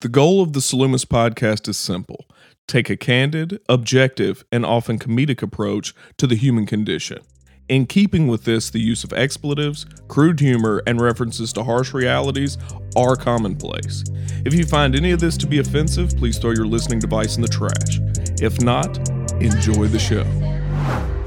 The goal of the Salumis podcast is simple take a candid, objective, and often comedic approach to the human condition. In keeping with this, the use of expletives, crude humor, and references to harsh realities are commonplace. If you find any of this to be offensive, please throw your listening device in the trash. If not, enjoy the show.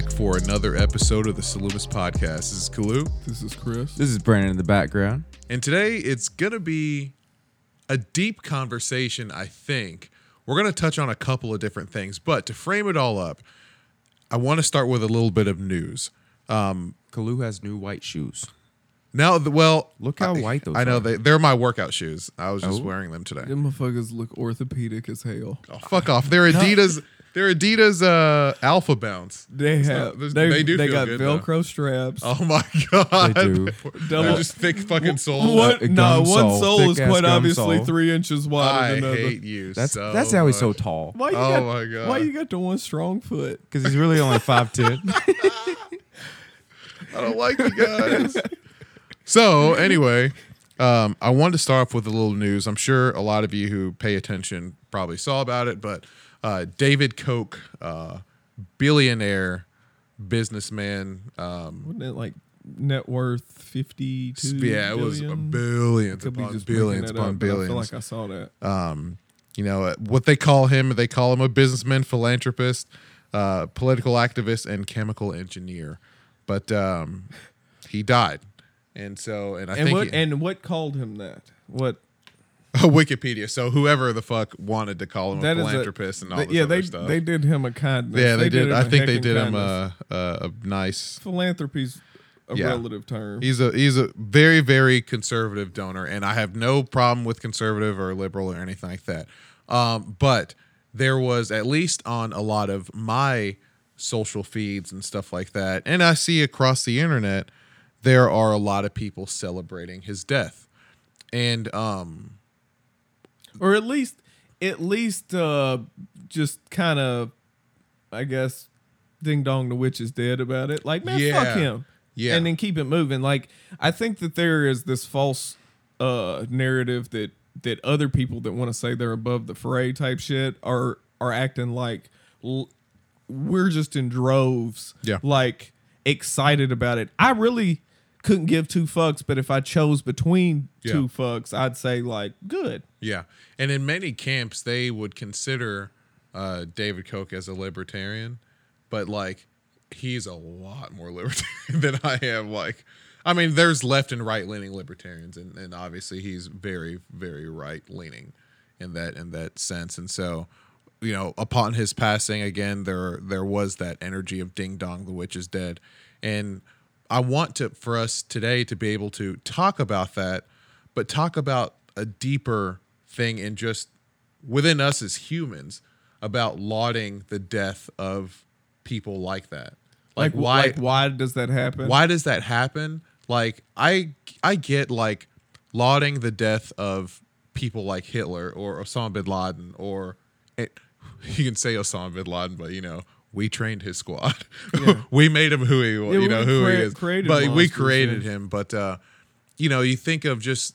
Back for another episode of the Salumis Podcast. This is Kalu. This is Chris. This is Brandon in the background. And today it's going to be a deep conversation, I think. We're going to touch on a couple of different things, but to frame it all up, I want to start with a little bit of news. Um, Kalu has new white shoes. Now, the, well, Look how I, white those are. I know are. they, they're my workout shoes. I was just Oh. wearing them today. Them motherfuckers look orthopedic as hell. Oh, fuck off. They're Adidas. They're Adidas uh, Alpha Bounce. They have. not- they, they do They feel got good, though. Velcro straps. Oh my god! They do. They're Double- just thick fucking soles. What? No, gum one sole, sole is quite obviously sole. three inches wider I than the other. hate you. That's so that's how he's so tall. Why you Oh got, my God. Why you got the one strong foot? Because he's really only five ten. I don't like you guys. so anyway, um, I wanted to start off with a little news. I'm sure a lot of you who pay attention probably saw about it, but uh, David Koch, uh, billionaire businessman, um, Wasn't it like net worth fifty yeah, it was billions Could upon billions upon up, but I billions. feel like I saw that. um, you know uh, what they call him they call him a businessman philanthropist uh, political activist and chemical engineer but um, he died and so and i and think what he- and what called him that? What wikipedia so whoever the fuck wanted to call him that a is philanthropist and all they- this yeah, other they stuff they did him a kindness. yeah they, did, him i a think they did him a, a, a nice philanthropy's a Yeah. relative term. He's a he's a very very conservative donor, and I have no problem with conservative or liberal or anything like that. Um, but there was at least on a lot of my social feeds and stuff like that, and I see across the internet, there are a lot of people celebrating his death, and um, or at least at least uh just kind of i guess ding dong the witch is dead about it like man Yeah. fuck him Yeah. and then keep it moving like i think that there is this false uh narrative that that other people that want to say they're above the fray type shit are are acting like l- we're just in droves Yeah. like excited about it i really couldn't give two fucks but if i chose between Yeah. two fucks i'd say like good Yeah, and in many camps they would consider uh, David Koch as a libertarian, but like he's a lot more libertarian than I am. Like, I mean, there's left and right leaning libertarians, and, and obviously he's very very right leaning in that in that sense. And so, you know, upon his passing, again there there was that energy of ding dong, the witch is dead, and I want to for us today to be able to talk about that, but talk about a deeper thing and just within us as humans about lauding the death of people like that. Like, like why like why does that happen why does that happen? Like I I get like lauding the death of people like Hitler or Osama bin Laden or it, you can say Osama bin Laden, but you know we trained his squad. we made him who he was. Yeah, you know who crea- he is. but we created yeah. him. But uh, you know you think of just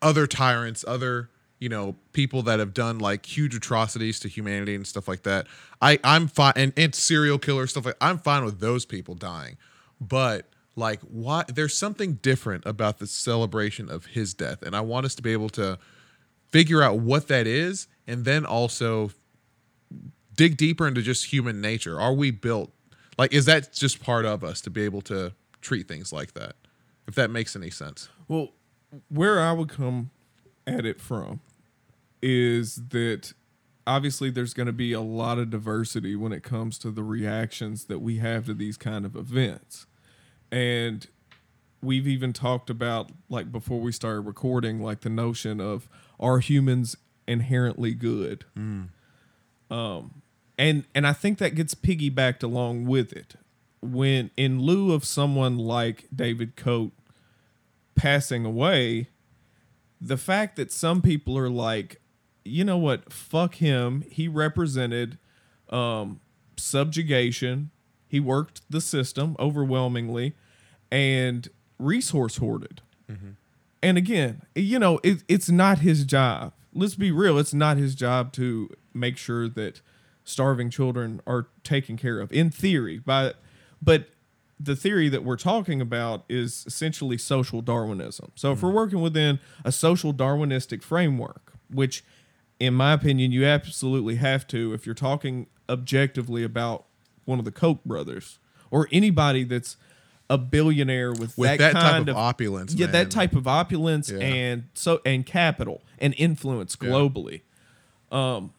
other tyrants, other you know people that have done like huge atrocities to humanity and stuff like that. I I'm fine and, and serial killer stuff like I'm fine with those people dying, but like why there's something different about the celebration of his death, and I want us to be able to figure out what that is, and then also dig deeper into just human nature. Are we built like is that just part of us to be able to treat things like that? If that makes any sense. Well, where I would come at it from is that obviously there's going to be a lot of diversity when it comes to the reactions that we have to these kind of events. And we've even talked about like before we started recording like the notion of are humans inherently good? Um and and I think that gets piggybacked along with it. When in lieu of someone like David Koch passing away, the fact that some people are like, you know what, fuck him. He represented um, subjugation. He worked the system overwhelmingly, and resource hoarded. And again, you know, it, it's not his job. Let's be real. It's not his job to make sure that starving children are taken care of. In theory, by but the theory that we're talking about is essentially social Darwinism. So if we're working within a social Darwinistic framework, which in my opinion you absolutely have to if you're talking objectively about one of the Koch brothers or anybody that's a billionaire with, With that, that, type kind of, opulence, yeah, man. that type of opulence Yeah. and so and capital and influence Yeah. globally. Um,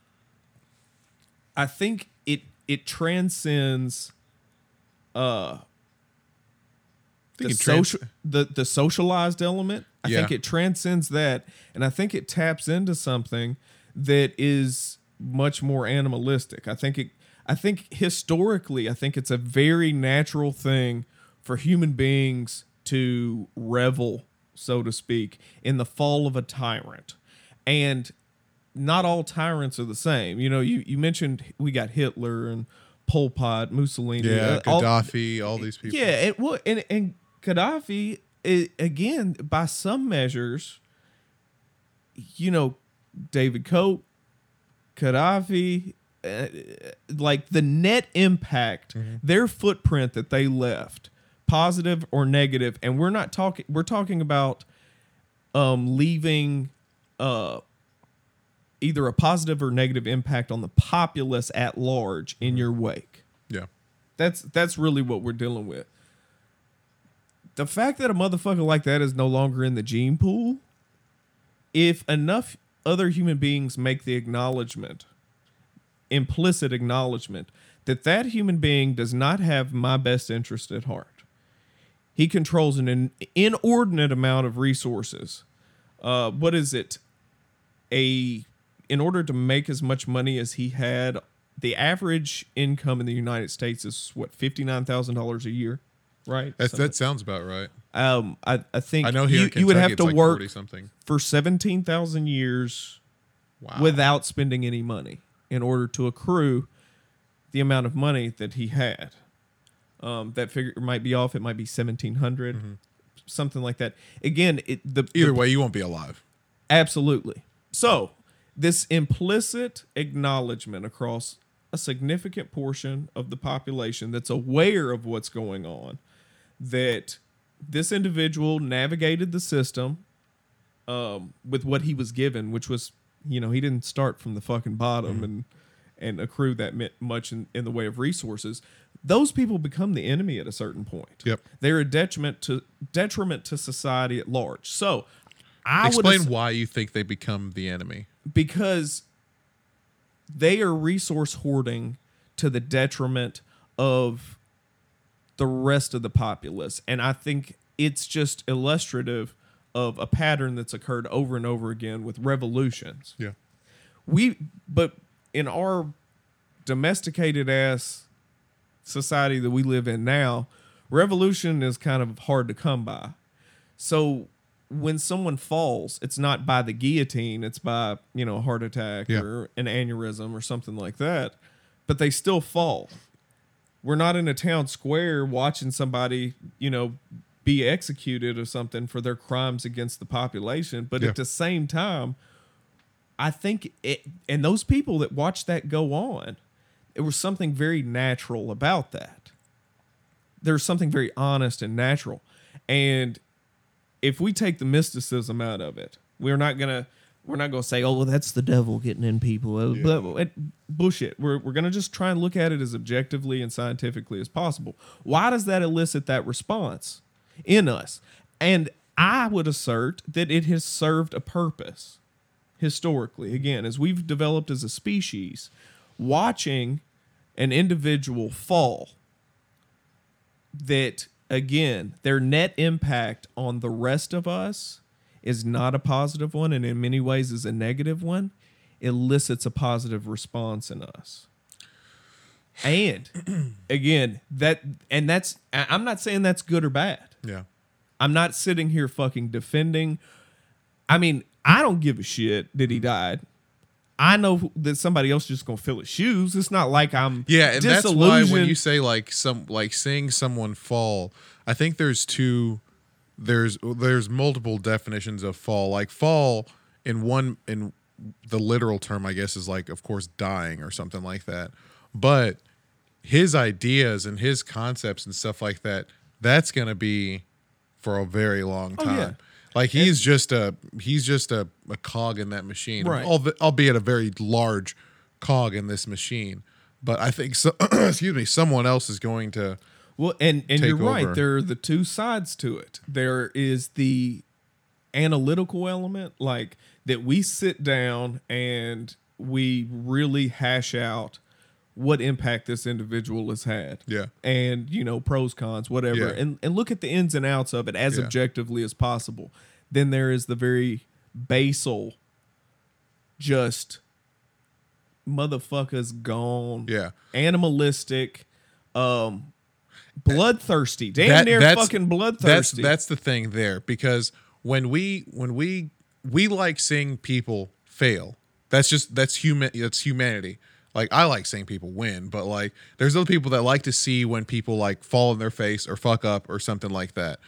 I think it it transcends uh the trans- social the the socialized element. I think it transcends that, and I think it taps into something that is much more animalistic. I think it. I think historically, I think it's a very natural thing for human beings to revel, so to speak, in the fall of a tyrant, and not all tyrants are the same. You know, you you mentioned we got Hitler and Pol Pot, Mussolini, yeah, uh, Gaddafi, all, these people. yeah, it well, and and Gaddafi i again by some measures, you know, David Koch, Gaddafi, uh, like the net impact, their footprint that they left, positive or negative, and we're not talking. We're talking about um, leaving uh, either a positive or negative impact on the populace at large in your wake. yeah. That's that's really what we're dealing with. The fact that a motherfucker like that is no longer in the gene pool, if enough other human beings make the acknowledgement, implicit acknowledgement, that that human being does not have my best interest at heart. He controls an inordinate amount of resources. Uh, what is it? A in order to make as much money as he had, the average income in the United States is what fifty nine thousand dollars a year, right? That, Something- that sounds about right. um, I, I think I know here you, in you would have to like work 40 something. for seventeen thousand years Wow. without spending any money in order to accrue the amount of money that he had. Um, that figure might be off. It might be seventeen something like that. Again, it the the Either way, you won't be alive. Absolutely. So, this implicit acknowledgement across a significant portion of the population that's aware of what's going on, that this individual navigated the system um, with what he was given, which was, you know, he didn't start from the fucking bottom and and accrue that much in, in the way of resources. Those people become the enemy at a certain point. Yep. They're a detriment to detriment to society at large. So, I would Explain why you think they become the enemy. Because they are resource hoarding to the detriment of the rest of the populace. And i think it's just illustrative of a pattern that's occurred over and over again with revolutions. Yeah. we but in our domesticated ass society that we live in now revolution is kind of hard to come by. So when someone falls it's not by the guillotine it's by you know a heart attack Yeah. or an aneurysm or something like that but they still fall we're not in a town square watching somebody you know be executed or something for their crimes against the population but Yeah. at the same time I think it, and those people that watched that go on, there was something very natural about that. There's something very honest and natural. And if we take the mysticism out of it, we're not gonna we're not gonna say, oh, well, that's the devil getting in people. Uh, Yeah. But it, bullshit. We're we're gonna just try and look at it as objectively and scientifically as possible. Why does that elicit that response in us? And I would assert that it has served a purpose historically. Again, as we've developed as a species, watching an individual fall that again, their net impact on the rest of us is not a positive one and in many ways is a negative one, elicits a positive response in us. And again, that and that's I'm not saying that's good or bad. Yeah. I'm not sitting here fucking defending. I mean, I don't give a shit that he died. I know that somebody else just gonna fill his shoes. It's not like I'm Yeah, and that's why when you say like some like seeing someone fall, I think there's two there's there's multiple definitions of fall. Like fall in one in the literal term I guess is like of course dying or something like that. But his ideas and his concepts and stuff like that, that's going to be for a very long Oh, time. yeah. Like he's just a he's just a, a cog in that machine, Right. Alb- albeit a very large cog in this machine. But I think so, excuse me, someone else is going to Well, and and take you're right. over. There are the two sides to it. There is the analytical element, like that we sit down and we really hash out what impact this individual has had. Yeah. And, you know, pros, cons, whatever. Yeah. And and look at the ins and outs of it as Yeah. objectively as possible. Then there is the very basal just motherfuckers gone Yeah. animalistic, um, bloodthirsty, damn That- near that's- fucking That's bloodthirsty. that's the thing there because when we when we we like seeing people fail. That's just that's human that's humanity. Like I like seeing people win, but like there's other people that like to see when people like fall in their face or fuck up or something like that.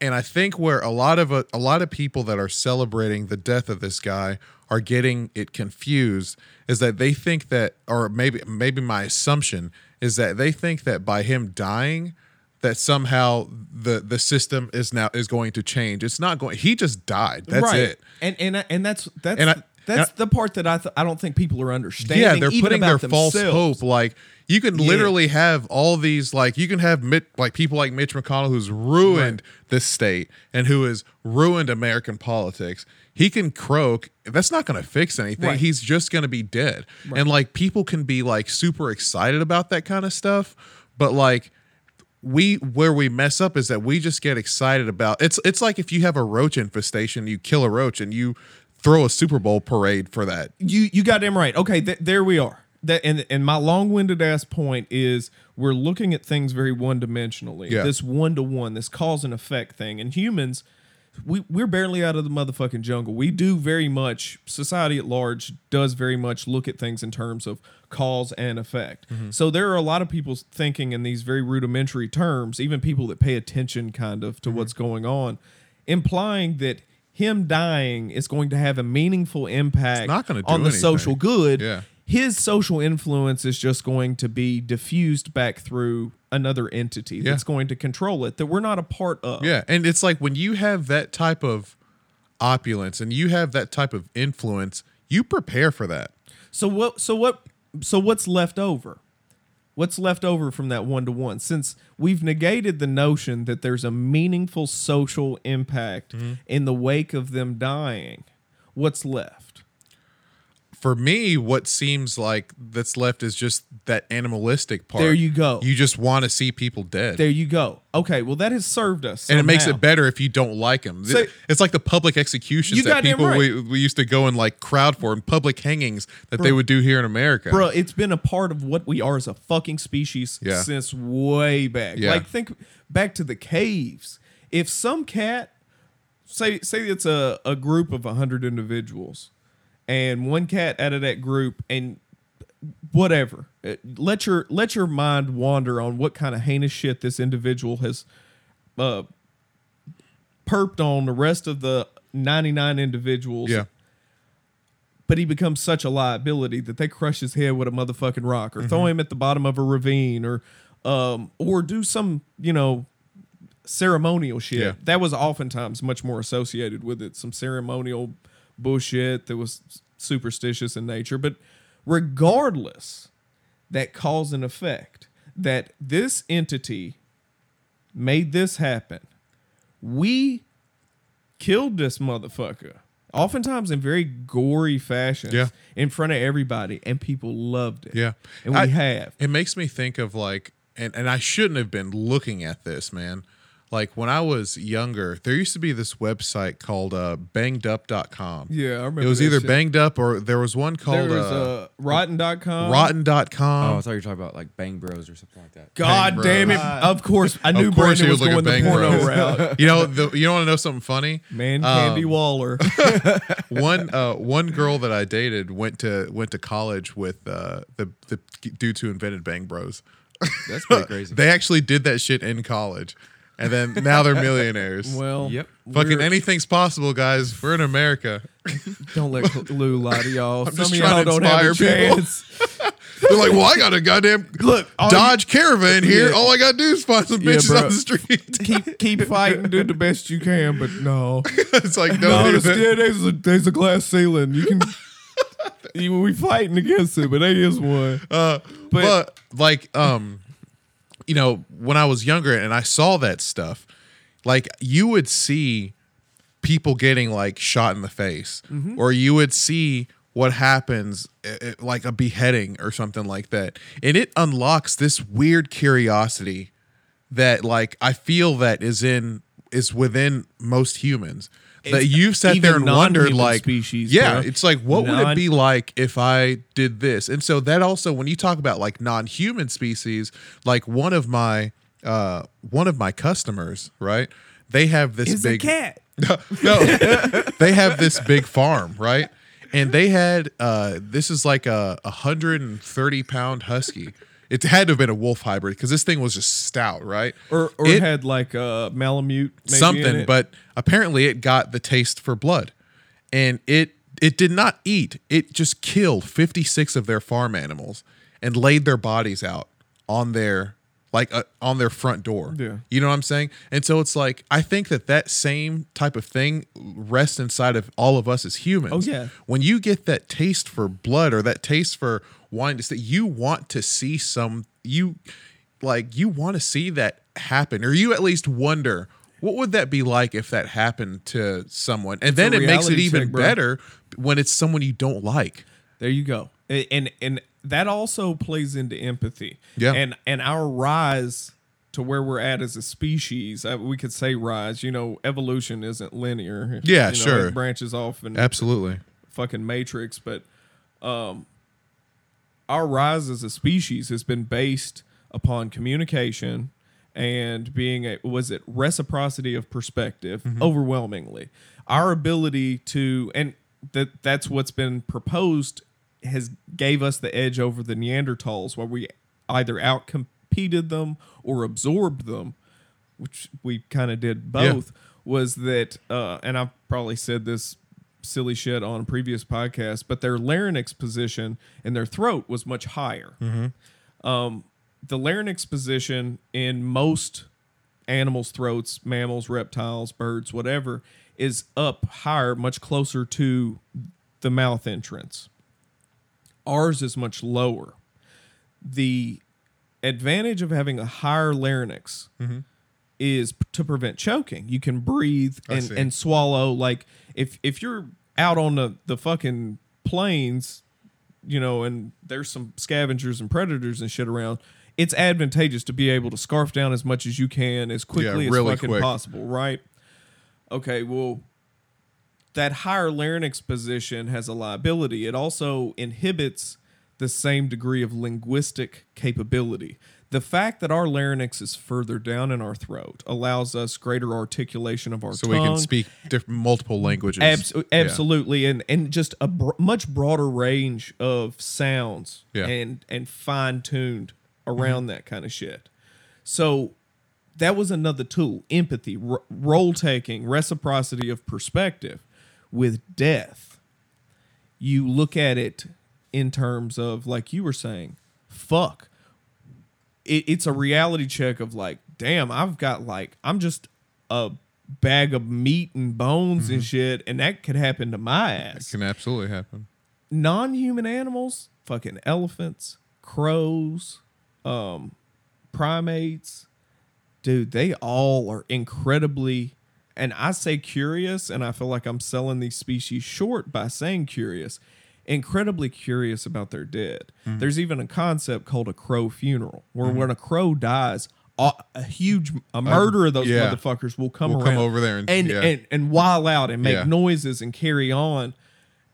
And I think where a lot of a, a lot of people that are celebrating the death of this guy are getting it confused is that they think that or maybe maybe my assumption is that they think that by him dying that somehow the the system is now is going to change. It's not going he just died. That's right. it. And and and that's that's And I- that's and the part that I th- I don't think people are understanding. Yeah, they're even putting their about false themselves. hope. Like you can Yeah. literally have all these, like you can have Mitt, like people like Mitch McConnell who's ruined this state and who has ruined American politics. He can croak. That's not going to fix anything. Right. He's just going to be dead. And like people can be like super excited about that kind of stuff, but like we where we mess up is that we just get excited about it's it's like if you have a roach infestation you kill a roach and you throw a super bowl parade for that You you got damn right. Okay, th- there we are. That and and my long-winded ass point is we're looking at things very one-dimensionally. Yeah. This one-to-one, this cause and effect thing. And humans, we we're barely out of the motherfucking jungle. We do very much society at large does very much look at things in terms of cause and effect. Mm-hmm. So there are a lot of people thinking in these very rudimentary terms, even people that pay attention kind of to mm-hmm. what's going on, implying that him dying is going to have a meaningful impact on the anything. social good. Yeah. His social influence is just going to be diffused back through another entity Yeah. that's going to control it that we're not a part of. Yeah, and it's like when you have that type of opulence and you have that type of influence, you prepare for that. So what so what so what's left over? What's left over from that one to one? Since we've negated the notion that there's a meaningful social impact Mm-hmm. in the wake of them dying, what's left? For me, what seems like that's left is just that animalistic part. There you go. You just want to see people dead. There you go. Okay, well that has served us. and it makes it better if you don't like them. So- it's like the public executions that people right. we, we used to go and like crowd for and public hangings that they would do here in America. Bro, it's been a part of what we are as a fucking species Yeah. since way back. Yeah. Like think back to the caves. If some cat say say it's a, a group of hundred individuals and one cat out of that group and whatever. uh, Let your let your mind wander on what kind of heinous shit this individual has uh perped on the rest of the 99 individuals Yeah. but he becomes such a liability that they crush his head with a motherfucking rock or Mm-hmm. throw him at the bottom of a ravine or um or do some you know ceremonial shit Yeah. that was oftentimes much more associated with it some ceremonial bullshit that was superstitious in nature but regardless that cause and effect that this entity made this happen we killed this motherfucker. Oftentimes in very gory fashion, Yeah. in front of everybody, and people loved it. Yeah. And we I- have. It makes me think of like, and, and I shouldn't have been looking at this, man. Like when I was younger, there used to be this website called uh, bangedup.com. Yeah, I remember. It was that either shit. banged up or there was one There called was uh, uh, rotten.com. rotten.com. Oh, I thought you were talking about like Bang Bros or something like that. God Bang damn it! Of course, I knew Of course Brandon he was was going looking the at porno Bros. route. you know, the, you don't want to know something funny? Man, Um, Candy Waller. one uh, one girl that I dated went to went to college with uh, the the dudes who invented Bang Bros. That's pretty crazy. They actually did that shit in college, and then now they're millionaires. Well, Yep. Fucking anything's possible, guys. We're in America. Don't let Lou lie to y'all. Some just of trying y'all to don't have a inspire people. chance. They're like, well, I got a goddamn Look, all Dodge Caravan here. Yeah. All I gotta do is find some Yeah, bitches bro. on the street. keep keep fighting, do the best you can, but no, it's like no, don't there's, there's a there's a glass ceiling. You can. you, we fighting against it, but there is one. Uh, But- but, like, um, you know, when I was younger and I saw that stuff, like you would see people getting like shot in the face, Mm-hmm. or you would see what happens uh, uh, like a beheading or something like that, and it unlocks this weird curiosity that like I feel that is in is within most humans. That you've sat there and wondered, like, species, yeah, bro. it's like, what would it be like if I did this? And so that also, when you talk about like non-human species, like one of my uh one of my customers, right? They have this It's big cat. no, they have this big farm, right? And they had uh this is like a 130 pound husky. It had to have been a wolf hybrid because this thing was just stout, right? Or or It- had like a Malamute maybe in something, but apparently it got the taste for blood, and it it did not eat. It just killed fifty six of their farm animals and laid their bodies out on their like uh, on their front door. Yeah. you know what I'm saying. And so it's like I think that that same type of thing rests inside of all of us as humans. Oh, yeah. when you get that taste for blood or that taste for to see, you want to see some you like you want to see that happen or you at least wonder what would that be like if that happened to someone and then it makes it even check, better when it's someone you don't like There you go. And and that also plays into empathy. Yeah. And and our rise to where we're at as a species, uh, we could say rise. You know, evolution isn't linear. Yeah, You know, sure. It branches off and absolutely fucking matrix, but um our rise as a species has been based upon communication and being a was it reciprocity of perspective overwhelmingly our ability to and that that's what's been proposed has gave us the edge over the neanderthals where we either outcompeted them or absorbed them which we kind of did Yeah. both was that uh and i've probably said this silly shit on a previous podcast but their larynx position in their throat was much higher. Um the larynx position in most animals throats mammals reptiles birds whatever is up higher much closer to the mouth entrance ours is much lower the advantage of having a higher larynx mm-hmm. is p- to prevent choking. You can breathe and, and swallow. Like if if you're out on the, the fucking plains, you know, and there's some scavengers and predators and shit around, it's advantageous to be able to scarf down as much as you can as quickly as really fucking quick. possible, right? Okay, well, that higher larynx position has a liability. It also inhibits the same degree of linguistic capability. The fact that our larynx is further down in our throat allows us greater articulation of our so tongue. we can speak different multiple languages Abs- Yeah. absolutely, and and just a br- much broader range of sounds Yeah. Mm-hmm. and and fine tuned around that kind of shit. So that was another tool: empathy, r- role taking, reciprocity of perspective. With death, you look at it in terms of like you were saying, fuck. It, it's a reality check of like, damn, I've got like, I'm just a bag of meat and bones Mm-hmm. and shit, and that could happen to my ass. It can absolutely happen Non-human animals, fucking elephants, crows, um, primates, dude, they all are incredibly and I say curious, and I feel like I'm selling these species short by saying curious, incredibly curious about their dead. Mm-hmm. There's even a concept called a crow funeral, where mm-hmm. when a crow dies, a, a huge a murder of those yeah. motherfuckers will come Will around come over there and- and, yeah. and and while out and make Yeah. noises and carry on.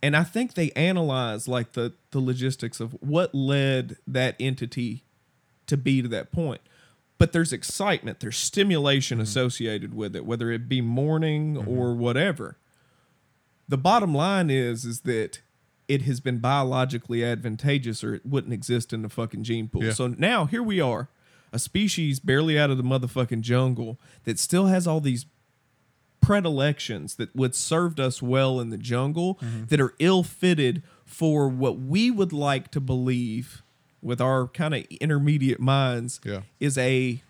And I think they analyze like the the logistics of what led that entity to be to that point. But there's excitement, there's stimulation mm-hmm. associated with it, whether it be mourning mm-hmm. or whatever. The bottom line is is that it has been biologically advantageous or it wouldn't exist in the fucking gene pool. Yeah. So now here we are, a species barely out of the motherfucking jungle that still has all these predilections that would served us well in the jungle mm-hmm. that are ill fitted for what we would like to believe with our kind of intermediate minds Yeah. is a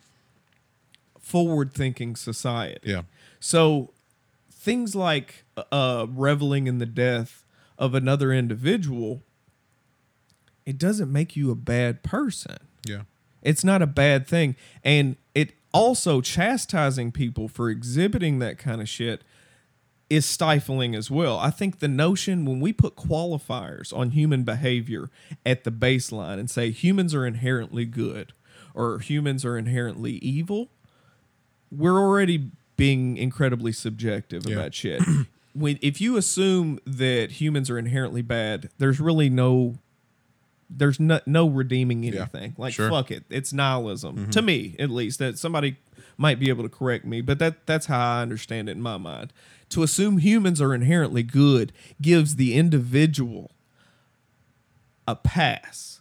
forward thinking society. Yeah. So things like uh, reveling in the death of another individual, it doesn't make you a bad person. Yeah. It's not a bad thing. And it also chastising people for exhibiting that kind of shit is stifling as well. I think the notion when we put qualifiers on human behavior at the baseline and say humans are inherently good or humans are inherently evil, we're already being incredibly subjective Yeah. about shit. when if you assume that humans are inherently bad, there's really no there's no, no redeeming Yeah, anything. Like sure. fuck it, it's nihilism mm-hmm. to me at least. That somebody might be able to correct me, but that that's how I understand it in my mind. To assume humans are inherently good gives the individual a pass.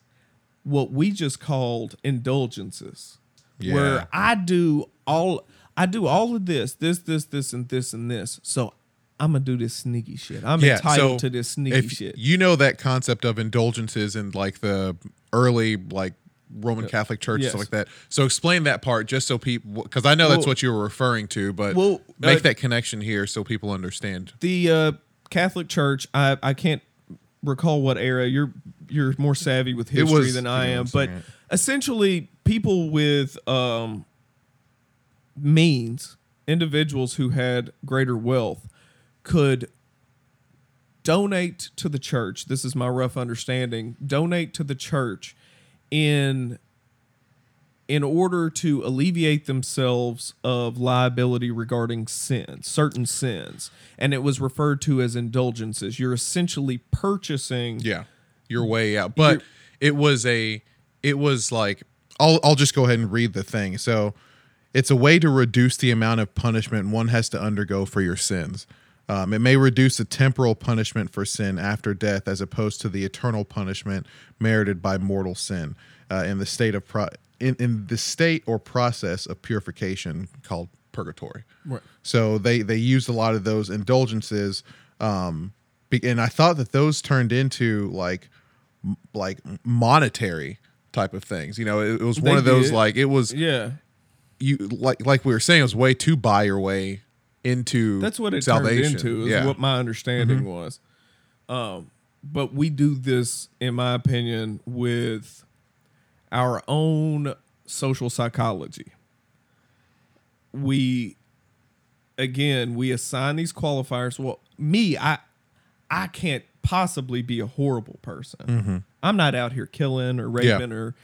What we just called indulgences, Yeah. where I do all I do all of this, this, this, this, and this, and this. So I'm gonna do this sneaky shit. I'm entitled to this sneaky shit. You know that concept of indulgences in like the early like Roman Catholic Church yes. stuff like that. So explain that part just so people because I know that's what you were referring to, but Well, make uh, that connection here so people understand. the uh, Catholic Church, I, I can't recall what era. You're you're more savvy with history was- than I am, but right? essentially, people with um, means, individuals who had greater wealth, could donate to the church. This is my rough understanding. Donate to the church in in order to alleviate themselves of liability regarding sins, certain sins. And it was referred to as indulgences. You're essentially purchasing Yeah, your way out. But it was a, it was like I'll I'll just go ahead and read the thing. So it's a way to reduce the amount of punishment one has to undergo for your sins. Um, it may reduce the temporal punishment for sin after death, as opposed to the eternal punishment merited by mortal sin uh, in the state of pro- in, in the state or process of purification called purgatory. Right. So they they used a lot of those indulgences, um, be- and I thought that those turned into like like monetary type of things. You know, it, it was one They of those did. like it was Yeah. you like like we were saying it was way to buy your way into That's what it salvation. turned into. Is yeah. what my understanding was. Um, but we do this, in my opinion, with our own social psychology. We, again, we assign these qualifiers. Well, me, I, I can't possibly be a horrible person. I'm not out here killing or Yeah. raping or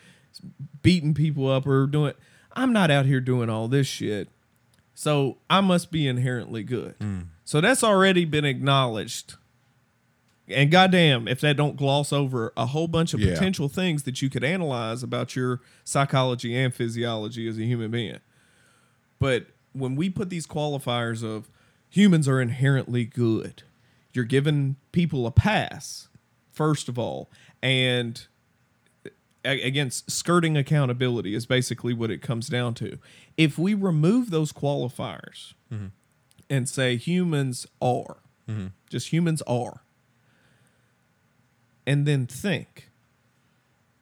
beating people up or doing. I'm not out here doing all this shit. So I must be inherently good. Mm. So that's already been acknowledged. And goddamn, if that don't gloss over a whole bunch of Yeah. potential things that you could analyze about your psychology and physiology as a human being. But when we put these qualifiers of humans are inherently good, you're giving people a pass, first of all. And a- again, s- skirting accountability is basically what it comes down to. If we remove those qualifiers and say humans are, just humans are, and then think,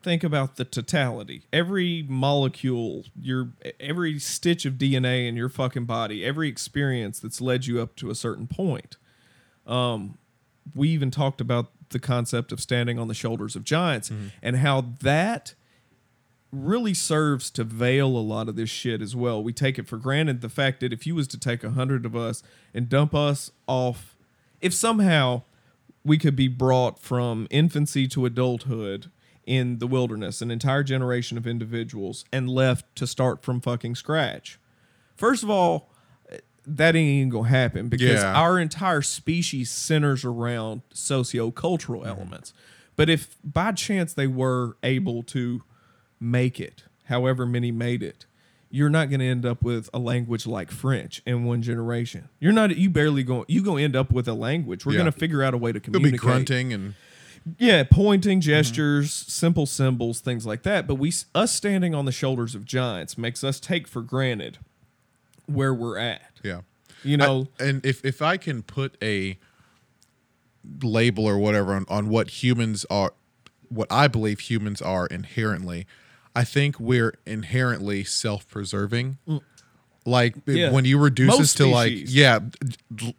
think about the totality. Every molecule, your every stitch of DNA in your fucking body, every experience that's led you up to a certain point. Um, we even talked about the concept of standing on the shoulders of giants mm-hmm. and how that really serves to veil a lot of this shit as well. We take it for granted the fact that if you was to take a hundred of us and dump us off, if somehow we could be brought from infancy to adulthood in the wilderness, an entire generation of individuals, and left to start from fucking scratch. First of all, that ain't even gonna happen because Yeah. our entire species centers around sociocultural mm-hmm. elements. But if by chance they were able to make it, however many made it, you're not going to end up with a language like French in one generation. You're not. You barely going. You going to end up with a language. We're Yeah. going to figure out a way to It'll communicate. be grunting and Yeah, pointing mm-hmm. gestures, simple symbols, things like that. But we, us standing on the shoulders of giants, makes us take for granted where we're at. yeah. You know, I- and if if I can put a label or whatever on, on what humans are, what I believe humans are inherently, I think we're inherently self-preserving. Like Mm. Yeah. when you reduce Most us to like, yeah,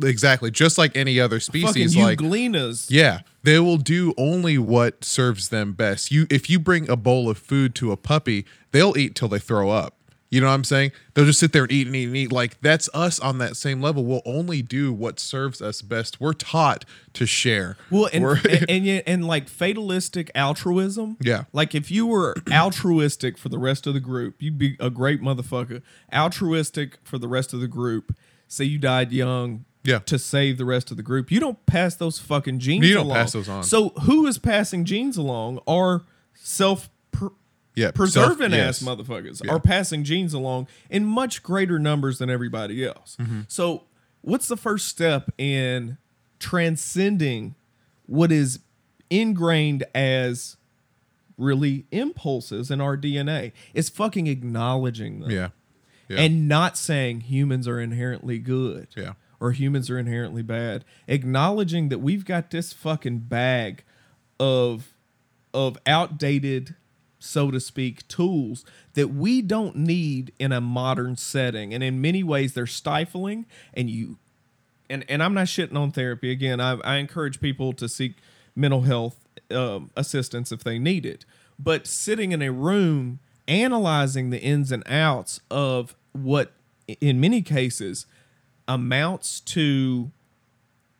exactly, just like any other fucking species. Like, euglenas. yeah, they will do only what serves them best. You if you bring a bowl of food to a puppy, they'll eat till they throw up. You know what I'm saying? They'll just sit there and eat and eat and eat. Like that's us on that same level. We'll only do what serves us best. We're taught to share. Well, and, and and and like fatalistic altruism. Yeah. Like if you were altruistic for the rest of the group, you'd be a great motherfucker. Altruistic for the rest of the group. Say you died young. Yeah. To save the rest of the group, you don't pass those fucking genes. You don't along. pass those on. So who is passing genes along? Are self yeah, preserving self- ass motherfuckers Yeah. are passing genes along in much greater numbers than everybody else. Mm-hmm. So, what's the first step in transcending what is ingrained as really impulses in our DNA? It's fucking acknowledging them Yeah, yeah, and not saying humans are inherently good Yeah. or humans are inherently bad acknowledging that we've got this fucking bag of of outdated so to speak tools that we don't need in a modern setting and in many ways they're stifling and you and and I'm not shitting on therapy again. I, I encourage people to seek mental health um, assistance if they need it. But sitting in a room analyzing the ins and outs of what, in many cases, amounts to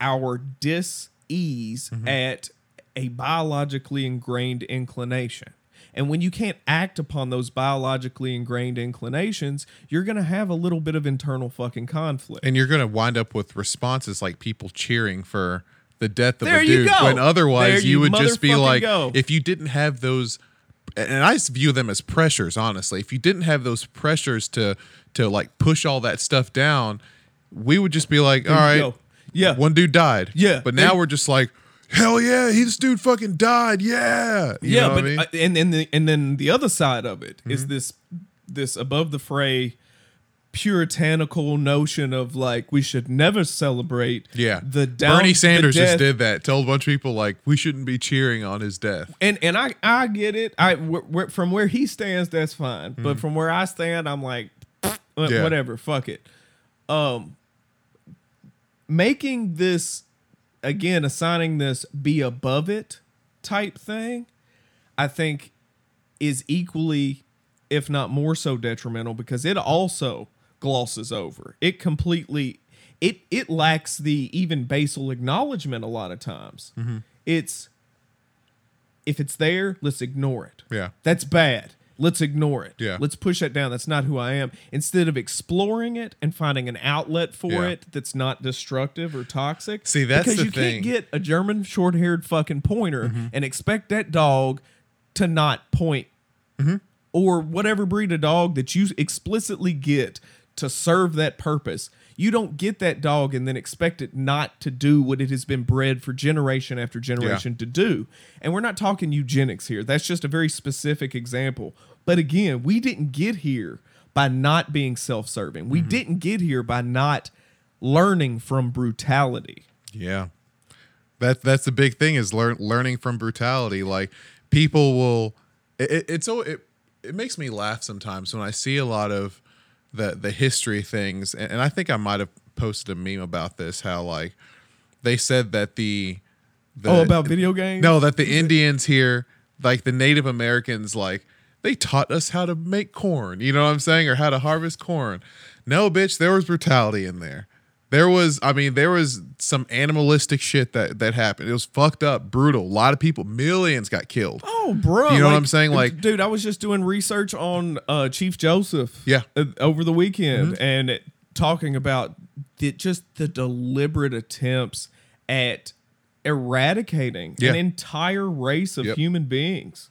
our dis-ease at a biologically ingrained inclination. And when you can't act upon those biologically ingrained inclinations, you're going to have a little bit of internal fucking conflict. and you're gonna wind up with responses like people cheering for the death of There a dude when otherwise you, you would just be like go. if you didn't have those and I view them as pressures honestly if you didn't have those pressures to to like push all that stuff down we would just be like all you go. Yeah. one dude died Yeah. but now They- we're just like hell yeah he this dude fucking died yeah You yeah, but I mean? uh, and and the, and then the other side of it is Mm-hmm. this this above the fray puritanical notion of like we should never celebrate yeah the down, Bernie the Sanders just did that told a bunch of people like we shouldn't be cheering on his death and and I I get it I from where he stands that's fine but from where I stand I'm like uh. Yeah. whatever fuck it um making this again assigning this be above it type thing I think is equally if not more so detrimental because it also glosses over it completely it it lacks the even basal acknowledgement a lot of times Mm-hmm. it's if it's there let's ignore it Yeah. that's bad let's ignore it Yeah. let's push that down that's not who i am instead of exploring it and finding an outlet for Yeah. it that's not destructive or toxic See, that's because you thing. can't get a german short-haired fucking pointer Mm-hmm. and expect that dog to not point Mm-hmm. or whatever breed of dog that you explicitly get to serve that purpose. You don't get that dog and then expect it not to do what it has been bred for generation after generation to do. And we're not talking eugenics here. That's just a very specific example. But again, we didn't get here by not being self serving, Mm-hmm. we didn't get here by not learning from brutality. Yeah. That that's the big thing is learn learning from brutality. Like people will it, it, it's so it it makes me laugh sometimes when I see a lot of the the history things and, and I think I might have posted a meme about this how like they said that the, the oh, about video games? no that the Indians here like the Native Americans like they taught us how to make corn, you know what I'm saying, or how to harvest corn. No, bitch, there was brutality in there. There was, I mean, there was some animalistic shit that that happened. It was fucked up, brutal. A lot of people, millions got killed. Oh, bro. You know what I'm saying? Like- dude, I was just doing research on uh, Chief Joseph. Yeah. Mm-hmm. uh, over the weekend, and it, talking about the, just the deliberate attempts at eradicating Yeah. an entire race of Yep. human beings.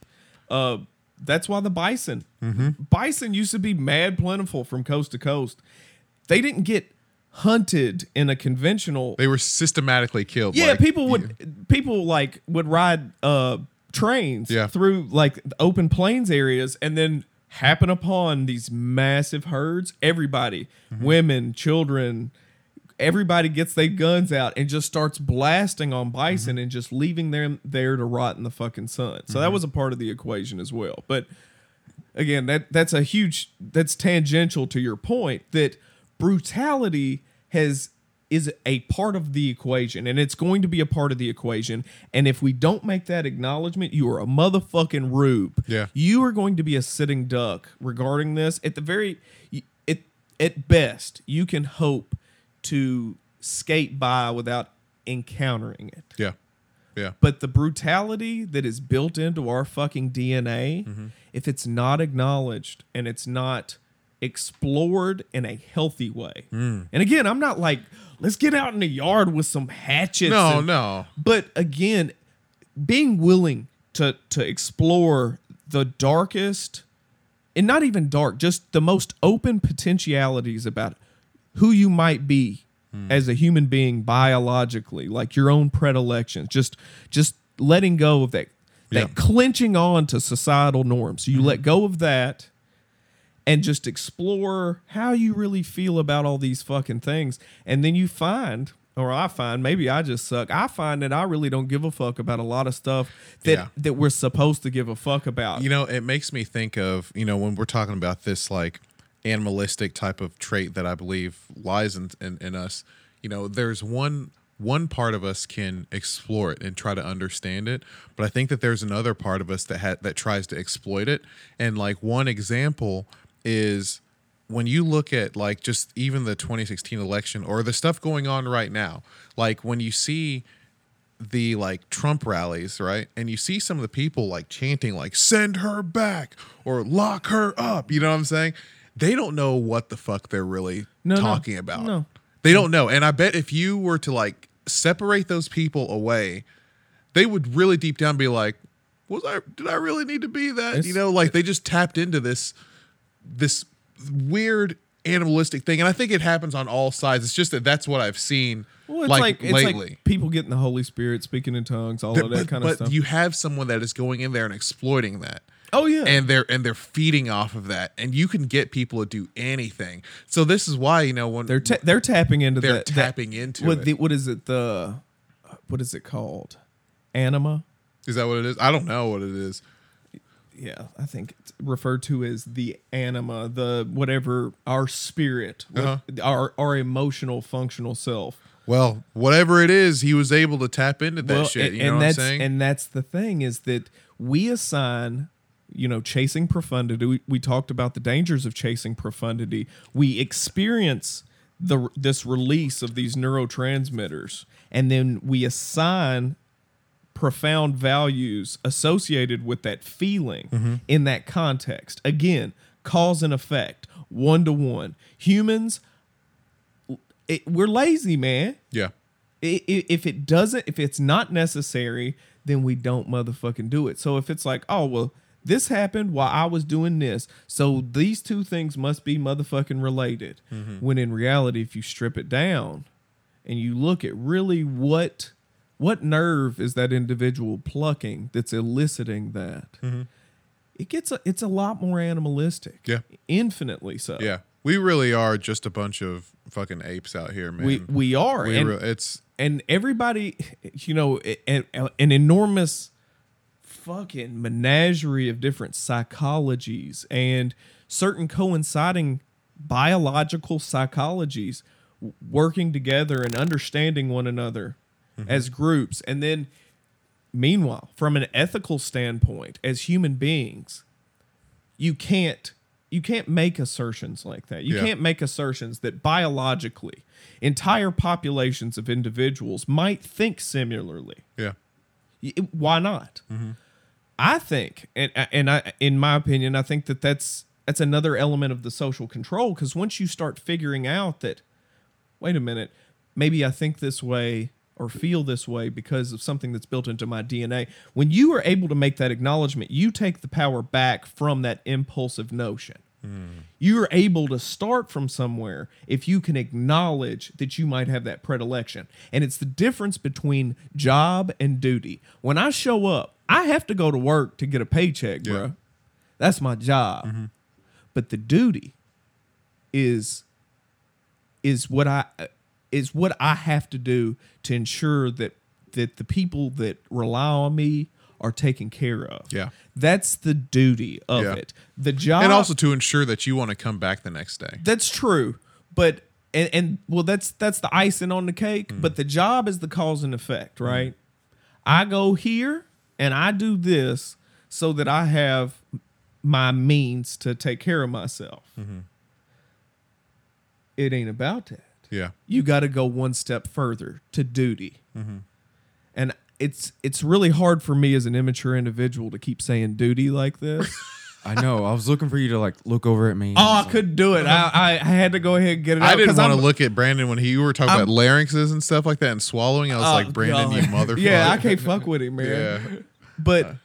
Uh, that's why the bison, Mm-hmm. bison used to be mad plentiful from coast to coast. They didn't get hunted in a conventional They were systematically killed. yeah, like- people would people like would ride uh trains Yeah. through like open plains areas and then happen upon these massive herds. Everybody, Mm-hmm. women, children, everybody gets their guns out and just starts blasting on bison Mm-hmm. and just leaving them there to rot in the fucking sun. So that was a part of the equation as well. But again, that that's a huge that's tangential to your point that brutality has is a part of the equation and it's going to be a part of the equation and if we don't make that acknowledgement you are a motherfucking rube Yeah. you are going to be a sitting duck regarding this at the very it at best you can hope to skate by without encountering it yeah, yeah, but the brutality that is built into our fucking DNA, Mm-hmm. if it's not acknowledged and it's not explored in a healthy way. Mm. And again, I'm not like, let's get out in the yard with some hatchets. no, and- no, But again, being willing to to explore the darkest and not even dark, just the most open potentialities about who you might be Hmm. as a human being biologically, like your own predilections, just just letting go of that that Yeah. Clenching on to societal norms. So you let go of that and just explore how you really feel about all these fucking things. And then you find, or I find, maybe I just suck. I find that I really don't give a fuck about a lot of stuff that Yeah. that we're supposed to give a fuck about. You know, it makes me think of, you know, when we're talking about this like animalistic type of trait that I believe lies in, in, in us, you know, there's one one part of us can explore it and try to understand it, but I think that there's another part of us that ha- that tries to exploit it. And like one example is when you look at like just even the 2016 election or the stuff going on right now, like when you see the like Trump rallies, right? And you see some of the people like chanting like send her back or lock her up, you know what I'm saying? They don't know what the fuck they're really No, no. talking about. No. They don't know. And I bet if you were to like separate those people away, they would really deep down be like, was I did I really need to be that? It's- you know, like they just tapped into this this weird animalistic thing. And I think it happens on all sides. It's just that that's what I've seen well, it's like, like, it's lately. like people getting the Holy Spirit, speaking in tongues, all But- of that but, kind of but stuff. you have someone that is going in there and exploiting that. Oh yeah, And they're and they're feeding off of that, and you can get people to do anything. So this is why you know when they're ta- they're tapping into They're that, that- tapping into what it. The, what is it? The what is it called? Anima. is that what it is? I don't know what it is. yeah, I think it's referred to as the anima, the whatever our spirit, Uh-huh. our our emotional functional self. Well, whatever it is, he was able to tap into that Well, shit. and, You know and what I'm saying? and that's the thing is that we assign, you know, chasing profundity. We, we talked about the dangers of chasing profundity. We experience the this release of these neurotransmitters, and then we assign profound values associated with that feeling Mm-hmm. in that context. Again, cause and effect, one to one. Humans, it, we're lazy, man. yeah. If it doesn't, if it's not necessary, then we don't motherfucking do it. So if it's like, oh well, this happened while I was doing this, so these two things must be motherfucking related. Mm-hmm. When in reality, if you strip it down and you look at really what what nerve is that individual plucking that's eliciting that, mm-hmm. it gets a, it's a lot more animalistic. Yeah. infinitely so. Yeah. We really are just a bunch of fucking apes out here, man. we we are. We and, re- it's and everybody, you know, an, an enormous fucking menagerie of different psychologies and certain coinciding biological psychologies working together and understanding one another mm-hmm. as groups. And then, meanwhile, from an ethical standpoint, as human beings, you can't you can't make assertions like that. You Yeah. can't make assertions that biologically entire populations of individuals might think similarly. Yeah. Why not? Mm-hmm. I think, and uh, and I, in my opinion, I think that that's that's another element of the social control because once you start figuring out that, wait a minute, maybe I think this way or feel this way because of something that's built into my DNA. When you are able to make that acknowledgement, you take the power back from that impulsive notion. Mm. You are able to start from somewhere if you can acknowledge that you might have that predilection. And it's the difference between job and duty. When I show up, I have to go to work to get a paycheck, Yeah. bro. That's my job. Mm-hmm. But the duty is is what I is what I have to do to ensure that that the people that rely on me are taken care of. Yeah. That's the duty of Yeah. it. The job and also to ensure that you want to come back the next day. that's true, but and, and well, that's that's the icing on the cake. Mm. But the job is the cause and effect, right? I go here and I do this so that I have my means to take care of myself. Mm-hmm. It ain't about that. Yeah. You got to go one step further to duty, mm-hmm. and it's it's really hard for me as an immature individual to keep saying duty like this. I know. I was looking for you to like look over at me. oh, I couldn't do it. I, I I had to go ahead and get it out. I didn't want to look at Brandon when he you were talking I'm- about larynxes and stuff like that and swallowing. I was Oh, like, Brandon, you motherfucker. Yeah, I can't fuck with him, man. Yeah. But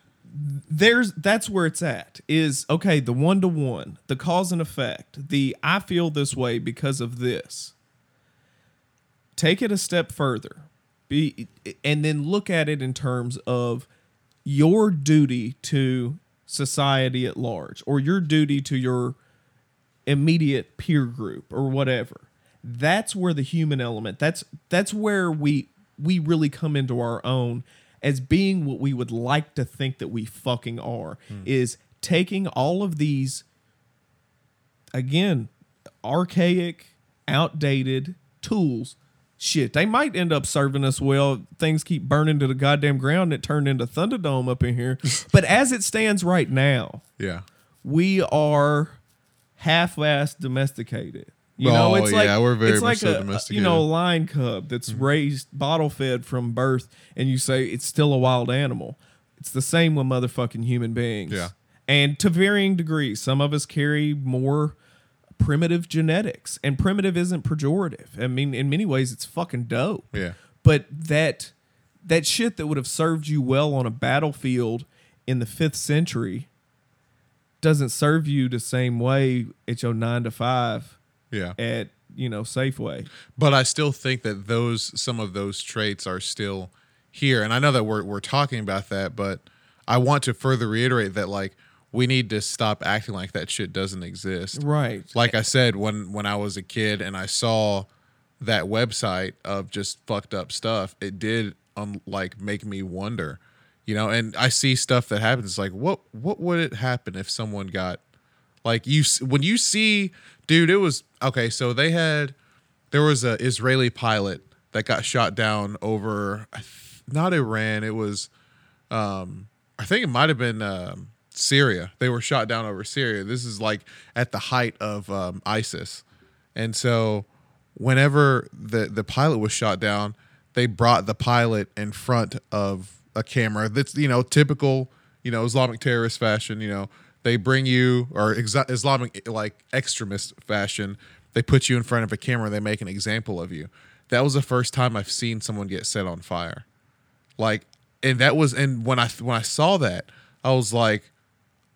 there's that's where it's at. Is okay, the one to one, the cause and effect, the I feel this way because of this. Take it a step further. Be and then look at it in terms of your duty to society at large or your duty to your immediate peer group or whatever that's where the human element that's that's where we we really come into our own as being what we would like to think that we fucking are hmm. is taking all of these again archaic outdated tools shit they might end up serving us well things keep burning to the goddamn ground and it turned into thunderdome up in here but as it stands right now Yeah. we are half-ass domesticated. You know, Oh, it's like yeah, we're very it's like so a, You know, a lion cub that's mm-hmm. raised bottle fed from birth, and you say it's still a wild animal. It's the same with motherfucking human beings. Yeah. and to varying degrees, some of us carry more primitive genetics, and primitive isn't pejorative. I mean, in many ways, it's fucking dope Yeah. but that that shit that would have served you well on a battlefield in the fifth century doesn't serve you the same way at your nine to five Yeah. at you know Safeway. But I still think that those some of those traits are still here. And I know that we're we're talking about that, but I want to further reiterate that like we need to stop acting like that shit doesn't exist. Right. Like I said, when when I was a kid and I saw that website of just fucked up stuff, it did um like make me wonder, you know. And I see stuff that happens. It's like, what what would it happen if someone got like you when you see, dude? It was okay. So they had there was a Israeli pilot that got shot down over not Iran. It was um I think it might have been um, Syria. They were shot down over Syria. This is like at the height of um, ISIS, and so whenever the the pilot was shot down, they brought the pilot in front of a camera. That's you know typical you know Islamic terrorist fashion. You know they bring you or exa- Islamic like extremist fashion. They put you in front of a camera. They make an example of you. That was the first time I've seen someone get set on fire like and that was and when i when i saw that i was like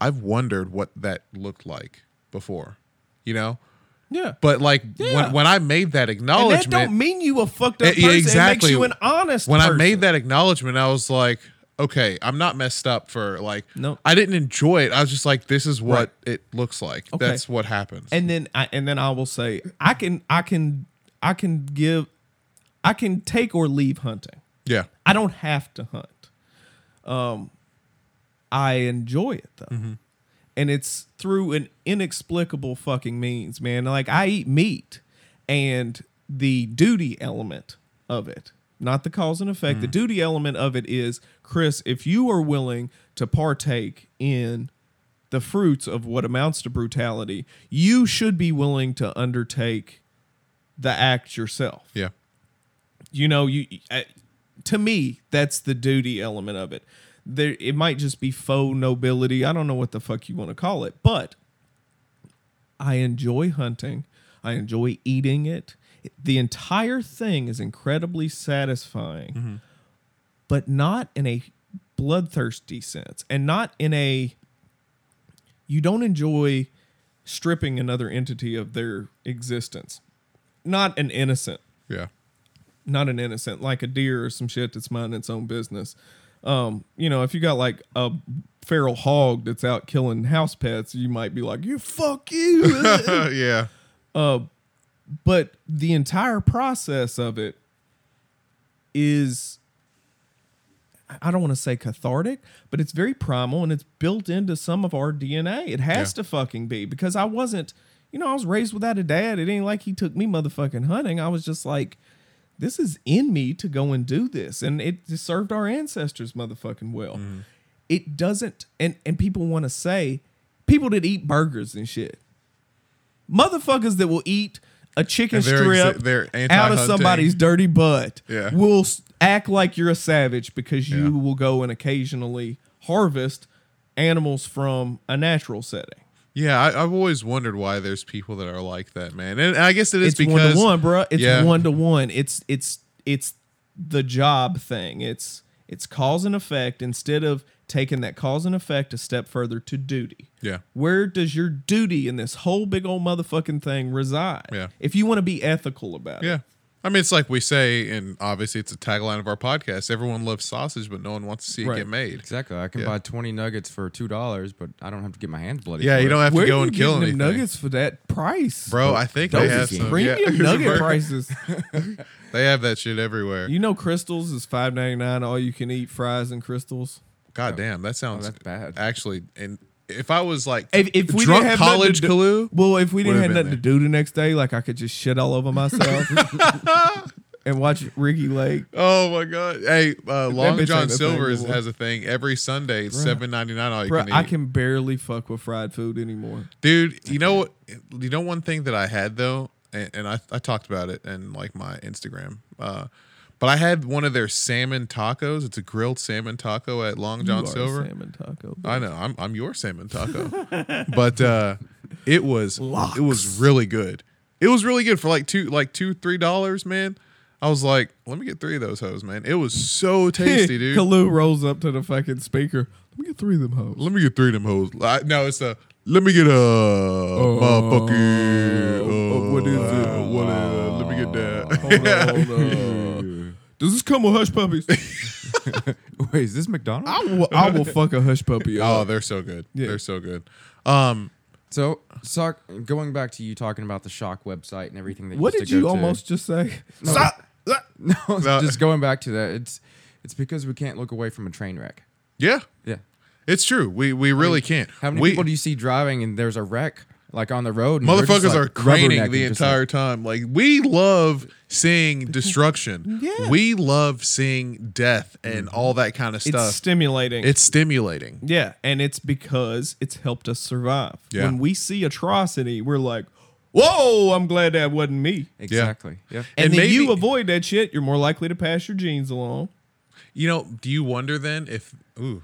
i've wondered what that looked like before you know Yeah. but like Yeah. when, when i made that and that acknowledgement don't mean you a fucked up yeah, person. exactly. It makes you an honest when i made that acknowledgement i was like okay i'm not messed up for like No. i didn't enjoy it i was just like this is what Right. it looks like Okay. that's what happens and then I, and then I will say I can I can I can give I can take or leave hunting. yeah I don't have to hunt. Um, I enjoy it though, and it's through an inexplicable fucking means, man. Like I eat meat, and the duty element of it, not the cause and effect. The duty element of it is, Chris, if you are willing to partake in the fruits of what amounts to brutality, you should be willing to undertake the act yourself. Yeah. you know you uh, to me that's the duty element of it. There it might just be faux nobility. I don't know what the fuck you want to call it but i enjoy hunting. I enjoy eating it the entire thing is incredibly satisfying but not in a bloodthirsty sense and not in a you don't enjoy stripping another entity of their existence not an innocent Yeah. not an innocent, like a deer or some shit that's minding its own business. Um, you know, if you got like a feral hog that's out killing house pets, you might be like, "You fuck you." yeah. But the entire process of it is I don't want to say cathartic, but it's very primal and it's built into some of our DNA. It has Yeah. to fucking be because I wasn't, you know, I was raised without a dad. It ain't like he took me motherfucking hunting. I was just like, this is in me to go and do this. And it served our ancestors motherfucking well. Mm-hmm. It doesn't, and, and people want to say, people that eat burgers and shit motherfuckers that will eat a chicken they're strip they're out of somebody's dirty butt Yeah. will act like you're a savage because you Yeah. will go and occasionally harvest animals from a natural setting. Yeah, I, I've always wondered why there's people that are like that, man. And I guess it is It's because one to one, bro. It's Yeah. one to one. It's it's it's the job thing. It's it's cause and effect instead of taking that cause and effect a step further to duty. Yeah. Where does your duty in this whole big old motherfucking thing reside? Yeah. If you want to be ethical about it. Yeah. I mean, it's like we say, and obviously it's a tagline of our podcast. Everyone loves sausage, but no one wants to see it get made. Exactly. I can Yeah. buy 20 nuggets for $2, but I don't have to get my hands bloody. Yeah, you don't have Where to go are you and kill anything. nuggets for that price? Bro, I think Those they are have some premium yeah. nugget prices. They have that shit everywhere. You know, Krystal's is five ninety nine. All you can eat fries and Krystals. God damn, that sounds that's bad. Actually, and if I was like If, if we drunk didn't have college do, Kalu, well, if we didn't have nothing to do the next day, like I could just shit all over myself and watch Ricki Lake. oh my god, hey, uh, Long John ain't a thing Silver's has a thing every Sunday. It's Bruh. seven ninety nine. All you Bro, can eat, I can barely fuck with fried food anymore. dude. You know what? You know one thing that I had though, and, and I I talked about it in like my Instagram. Uh, but I had one of their salmon tacos. It's a grilled salmon taco at Long John You are Silver. salmon taco. I know. I'm I'm your salmon taco. but uh it was it was really good. It was really good for like two like two, three dollars, man. I was like, let me get three of those hoes, man. It was so tasty, dude. Kalu rolls up to the fucking speaker. Let me get three of them hoes. Let me get three of them hoes. I, no, it's a let me get a motherfucking uh, what is it? uh, what uh, let me get that. Hold on, hold on. Does this come with hush puppies? Wait, is this McDonald's? I will, I will fuck a hush puppy Oh, up. they're so good. Yeah. They're so good. Um So, so, going back to you talking about the Shock website and everything that what used did to go you to- almost just say? No, No. just going back to that. It's it's because we can't look away from a train wreck. yeah, Yeah. it's true. We we really can't. How many we, people do you see driving and there's a wreck like on the road? and they're just, Motherfuckers like, are craning the entire like- time. Like we love seeing destruction. Yeah. We love seeing death and mm-hmm. all that kind of stuff. It's stimulating. It's stimulating. yeah, and it's because it's helped us survive. Yeah. When we see atrocity, we're like, "Whoa, I'm glad that wasn't me." Exactly. Yeah. And, And then maybe- you avoid that shit. You're more likely to pass your genes along. You know, do you wonder then if ooh.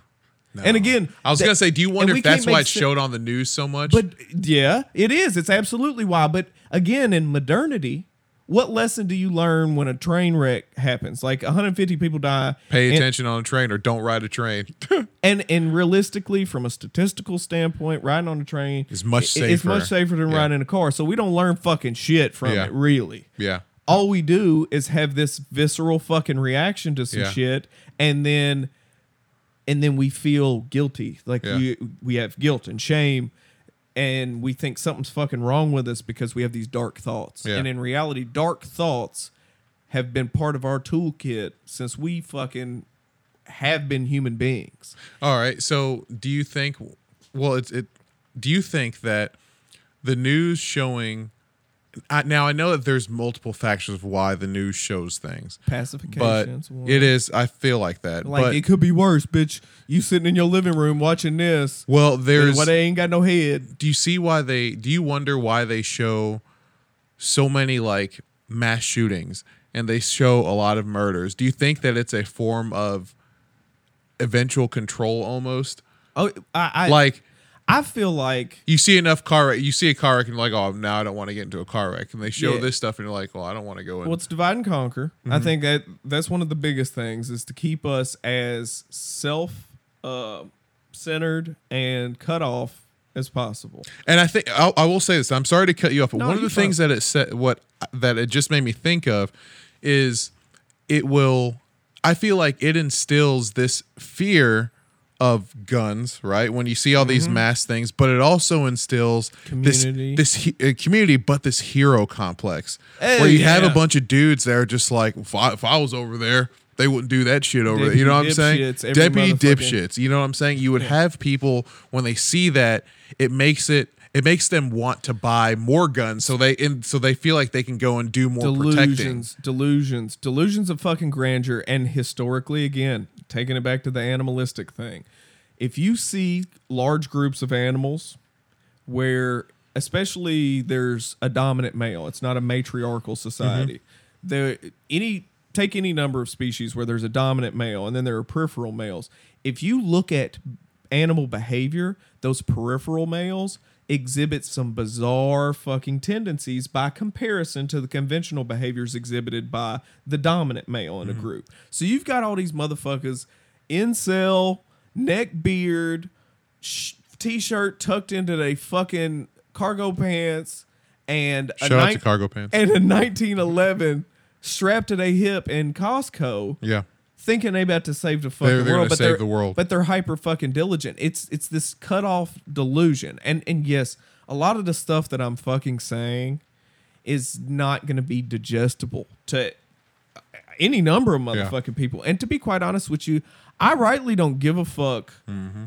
No. And again, I was that- gonna say, do you wonder if that's why it sen- showed on the news so much? But yeah, it is. It's absolutely why. But again, in modernity, what lesson do you learn when a train wreck happens? Like 150 people die. pay and- attention on a train or don't ride a train. And and realistically, from a statistical standpoint, riding on a train Is much i- It's much safer. safer than Yeah. riding in a car. So we don't learn fucking shit from Yeah. it, really. yeah. All we do is have this visceral fucking reaction to some Yeah. shit, and then and then we feel guilty. Like Yeah. you, we have guilt and shame, and we think something's fucking wrong with us because we have these dark thoughts. Yeah. And in reality, dark thoughts have been part of our toolkit since we fucking have been human beings. All right. So, do you think? Well, it's it. Do you think that the news showing I, now I know that there's multiple factions of why the news shows things, Pacification. but it is. I feel like that. like but it could be worse, bitch. You sitting in your living room watching this. well, There's there's. what they ain't got no head. do you see why they? Do you wonder why they show so many like mass shootings and they show a lot of murders? Do you think that it's a form of eventual control almost? Oh, I, I like I feel like you see enough car wreck, you see a car wreck and you're like, oh, now I don't want to get into a car wreck, and they show Yeah. this stuff and you're like, well, I don't want to go in. well, it's divide and conquer. I Mm-hmm. think that that's one of the biggest things is to keep us as self uh, centered and cut off as possible. And I think I'll, I will say this. I'm sorry to cut you off, but No, one of the things that it said, what that it just made me think of, is it will. I feel like it instills this fear of guns, right? When you see all these mass things, but it also instills Mm-hmm. Community. this this he- uh, community, but this hero complex Oh, where you have a bunch of dudes that are just like, if I, if I was over there. They wouldn't do that shit over there. You know what I'm saying? Deputy dipshits, every Deputy motherfucking- dipshits. You know what I'm saying? You would have people when they see that, it makes it it makes them want to buy more guns so they in so they feel like they can go and do more protecting. delusions, delusions, delusions of fucking grandeur, and historically, again, taking it back to the animalistic thing. If you see large groups of animals where, especially, there's a dominant male, it's not a matriarchal society. Mm-hmm. There, any take any number of species where there's a dominant male, and then there are peripheral males. If you look at animal behavior, those peripheral males exhibit some bizarre fucking tendencies by comparison to the conventional behaviors exhibited by the dominant male in a mm-hmm. group. So you've got all these motherfuckers, incel, neck beard, sh- t-shirt tucked into their fucking cargo pants, and a Shout out to cargo pants. and a 1911 strapped to their hip in Costco yeah. Thinking they about to save the fucking They're- they're world, but they're the world. But they're hyper fucking diligent. It's it's this cut off delusion, and and yes, a lot of the stuff that I'm fucking saying is not going to be digestible to any number of motherfucking people. And to be quite honest with you, I rightly don't give a fuck. Mm-hmm.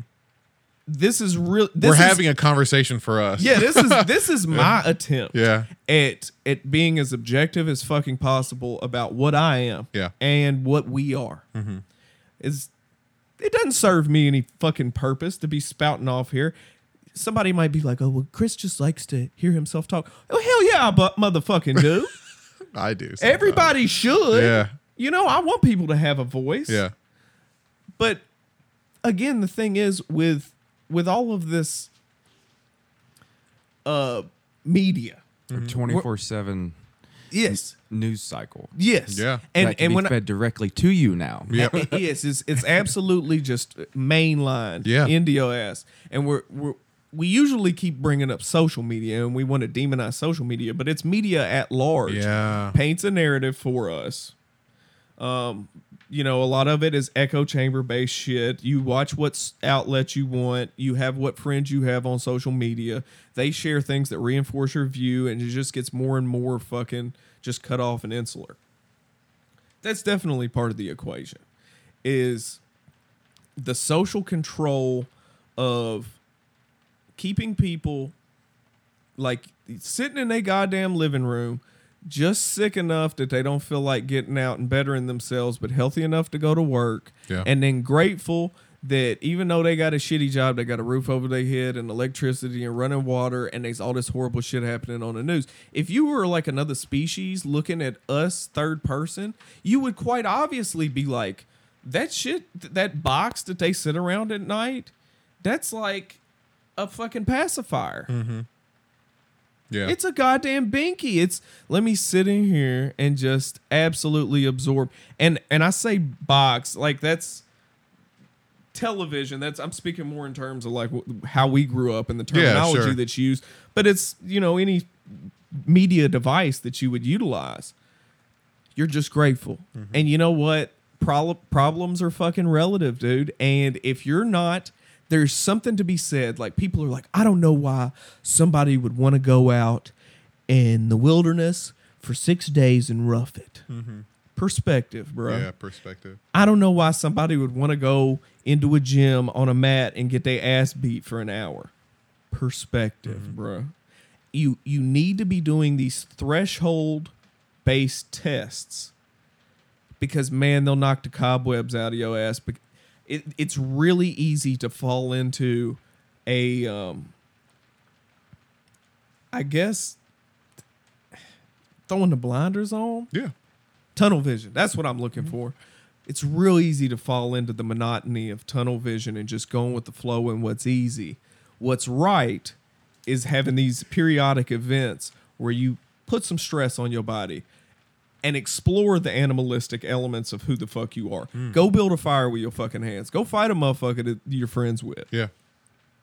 This is real. This We're is, having a conversation for us. yeah. This is this is my attempt Yeah. at at being as objective as fucking possible about what I am Yeah. and what we are. Mm-hmm. Is it doesn't serve me any fucking purpose to be spouting off here. Somebody might be like, "Oh, well, Chris just likes to hear himself talk." Oh, hell yeah, but motherfucking do. I do. sometimes. Everybody should. Yeah. You know, I want people to have a voice. Yeah. But again, the thing is with with all of this uh media. Twenty four seven Yes. news cycle. Yes. Yeah. And that can and be when I, fed directly to you now. Yeah. it is it's, it's absolutely just mainline Yeah. into ass. And we're we're we usually keep bringing up social media and we want to demonize social media, but it's media at large. Yeah. Paints a narrative for us. Um, you know, a lot of it is echo chamber based shit. You watch what outlet you want. You have what friends you have on social media. They share things that reinforce your view, and it just gets more and more fucking just cut off and insular. That's definitely part of the equation. Is the social control of keeping people like sitting in a goddamn living room just sick enough that they don't feel like getting out and bettering themselves but healthy enough to go to work. Yeah. and then grateful that even though they got a shitty job they got a roof over their head and electricity and running water and there's all this horrible shit happening on the news. If you were like another species looking at us third person you would quite obviously be like that shit that box that they sit around at night that's like a fucking pacifier mm-hmm. Yeah. it's a goddamn binky. It's let me sit in here and just absolutely absorb. And and I say box like that's television. That's I'm speaking more in terms of like how we grew up and the Yeah, terminology sure. that's used. But it's you know any media device that you would utilize. You're just grateful. Mm-hmm. And you know what? Prob- problems are fucking relative, dude. And if you're not, there's something to be said. Like people are like, I don't know why somebody would want to go out in the wilderness for six days and rough it. Perspective, bro. Mm-hmm. yeah. Perspective. I don't know why somebody would want to go into a gym on a mat and get their ass beat for an hour. Perspective, Mm-hmm. bro. you you need to be doing these threshold based tests because man they'll knock the cobwebs out of your ass. It, it's really easy to fall into a um, I guess throwing the blinders on Yeah. tunnel vision. That's what I'm looking for. It's real easy to fall into the monotony of tunnel vision and just going with the flow and what's easy. What's right is having these periodic events where you put some stress on your body and explore the animalistic elements of who the fuck you are. Go build a fire with your fucking hands. Go fight a motherfucker that you're friends with. Yeah.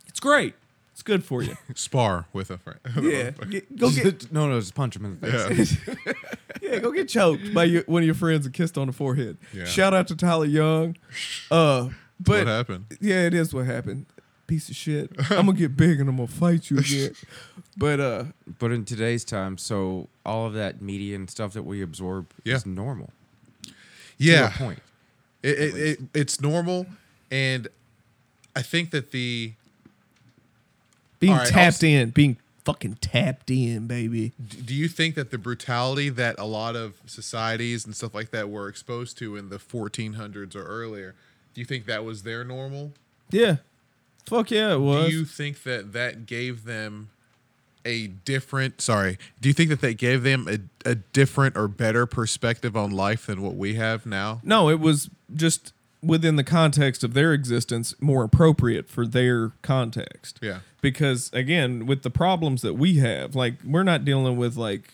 It's great. It's good for you. Spar with a friend. yeah. Get- go get no, no, just punch him in the face. Yeah. Yeah, go get choked by your, one of your friends and kissed on the forehead. Yeah. Shout out to Tyler Young. Uh, but what happened? yeah, it is what happened. Piece of shit. I'm gonna get big and I'm gonna fight you again. But uh, But in today's time, so all of that media and stuff that we absorb Yeah. is normal. Yeah. To a point. It, it, it, it's normal. And I think that the being All right, tapped I'll in, being fucking tapped in, baby. Do you think that the brutality that a lot of societies and stuff like that were exposed to in the 1400s or earlier do you think that was their normal Yeah, fuck yeah, it was. do you think that that gave them a different sorry do you think that that gave them a, a different or better perspective on life than what we have now no, it was just within the context of their existence more appropriate for their context. yeah because again with the problems that we have like we're not dealing with like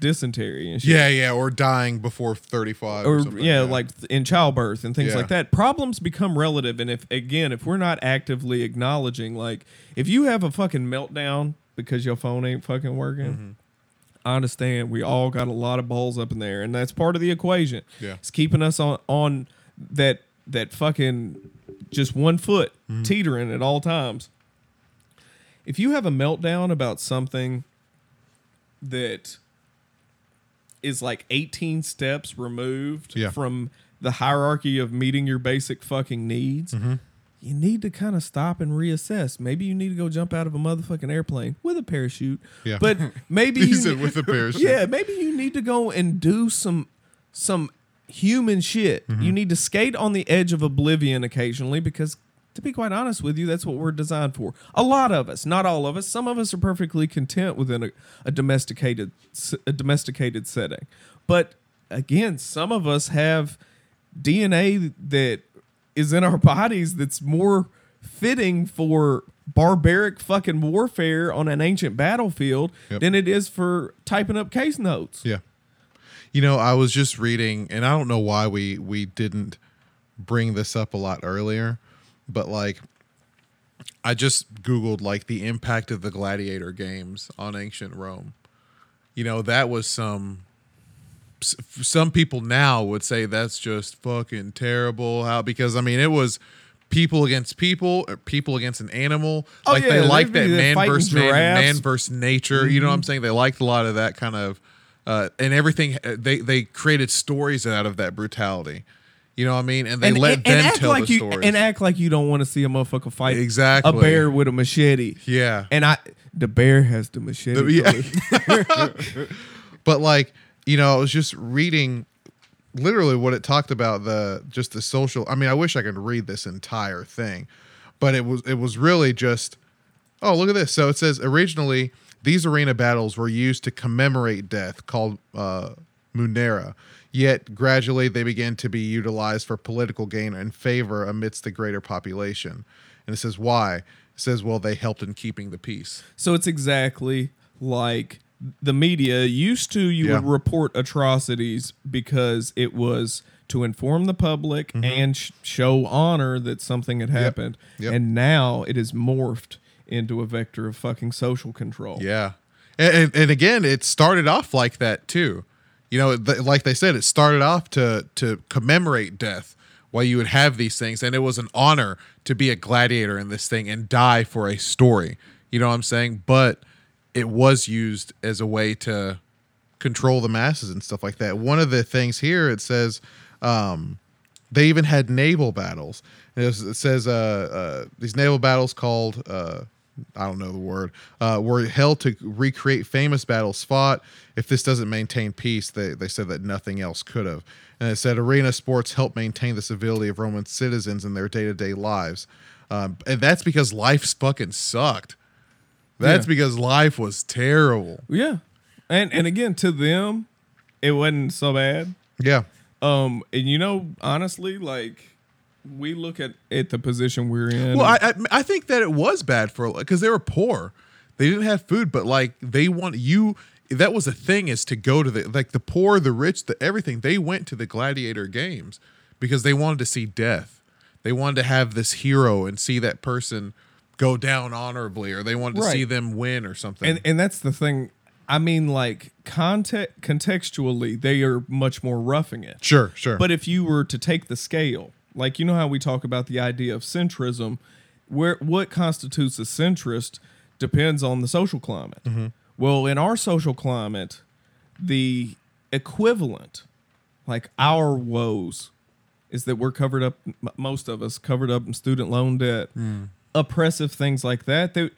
dysentery and shit yeah yeah or dying before 35 or, or something yeah that. like in childbirth and things Yeah. like that problems become relative and if again if we're not actively acknowledging like if you have a fucking meltdown because your phone ain't fucking working Mm-hmm. I understand we all got a lot of balls up in there and that's part of the equation Yeah. it's keeping us on on that that fucking just one foot Mm-hmm. teetering at all times if you have a meltdown about something that is like 18 steps removed Yeah. from the hierarchy of meeting your basic fucking needs, Mm-hmm. you need to kind of stop and reassess. Maybe you need to go jump out of a motherfucking airplane with a parachute. Yeah. But maybe you said with a parachute. Yeah, maybe you need to go and do some some human shit. Mm-hmm. You need to skate on the edge of oblivion occasionally because to be quite honest with you, that's what we're designed for. A lot of us, not all of us. Some of us are perfectly content within a, a domesticated a domesticated setting. But again, some of us have DNA that is in our bodies that's more fitting for barbaric fucking warfare on an ancient battlefield Yep. than it is for typing up case notes. Yeah. You know, I was just reading, and I don't know why we we didn't bring this up a lot earlier, but like, I just googled like the impact of the gladiator games on ancient Rome. You know, that was some. Some people now would say that's just fucking terrible. How because I mean it was people against people, or people against an animal. Oh, like yeah, they like that man versus man, man versus nature. You know what I'm saying? They liked a lot of that kind of, uh, and everything. uh, They they created stories out of that brutality. You know what I mean? And they and, let and- them and tell like the you stories. and act like you don't want to see a motherfucker fight Exactly. a bear with a machete. yeah, And I the bear has the machete. The- yeah. but like you know, I was just reading literally what it talked about the just the social. I mean, I wish I could read this entire thing, but it was it was really just. Oh, look at this. So it says originally these arena battles were used to commemorate death, called uh, Munera. Yet gradually they began to be utilized for political gain and favor amidst the greater population. And it says why? It says well they helped in keeping the peace. So it's exactly like the media used to you Yeah. would report atrocities because it was to inform the public and sh- show honor that something had happened. Mm-hmm. Yep. And now it is morphed into a vector of fucking social control. Yeah, and, and, and again, it started off like that too. You know, th- like they said, it started off to to commemorate death, why you would have these things, and it was an honor to be a gladiator in this thing and die for a story. You know what I'm saying? But it was used as a way to control the masses and stuff like that. One of the things here it says um, they even had naval battles. It says uh, uh, these naval battles called uh, I don't know the word, uh, were held to recreate famous battles fought. If this doesn't maintain peace, they, they said that nothing else could have. And it said arena sports help maintain the civility of Roman citizens in their day to day lives. Um, and that's because life's fucking sucked. That's Yeah. because life was terrible. Yeah. And and again, to them, it wasn't so bad. Yeah. Um, and you know, honestly, like we look at at the position we're in. Well, I, I I think that it was bad for because they were poor. They didn't have food, but like they want you. That was a thing is to go to the like the poor, the rich, the everything. They went to the gladiator games because they wanted to see death. They wanted to have this hero and see that person go down honorably, or they wanted to Right. see them win or something. and and that's the thing. I mean, like context contextually, they are much more roughing it. sure, sure. But if you were to take the scale, like you know how we talk about the idea of centrism, where what constitutes a centrist depends on the social climate. Mm-hmm. Well, in our social climate, the equivalent, like our woes, is that we're covered up. Most of us covered up in student loan debt, mm. oppressive things like that. They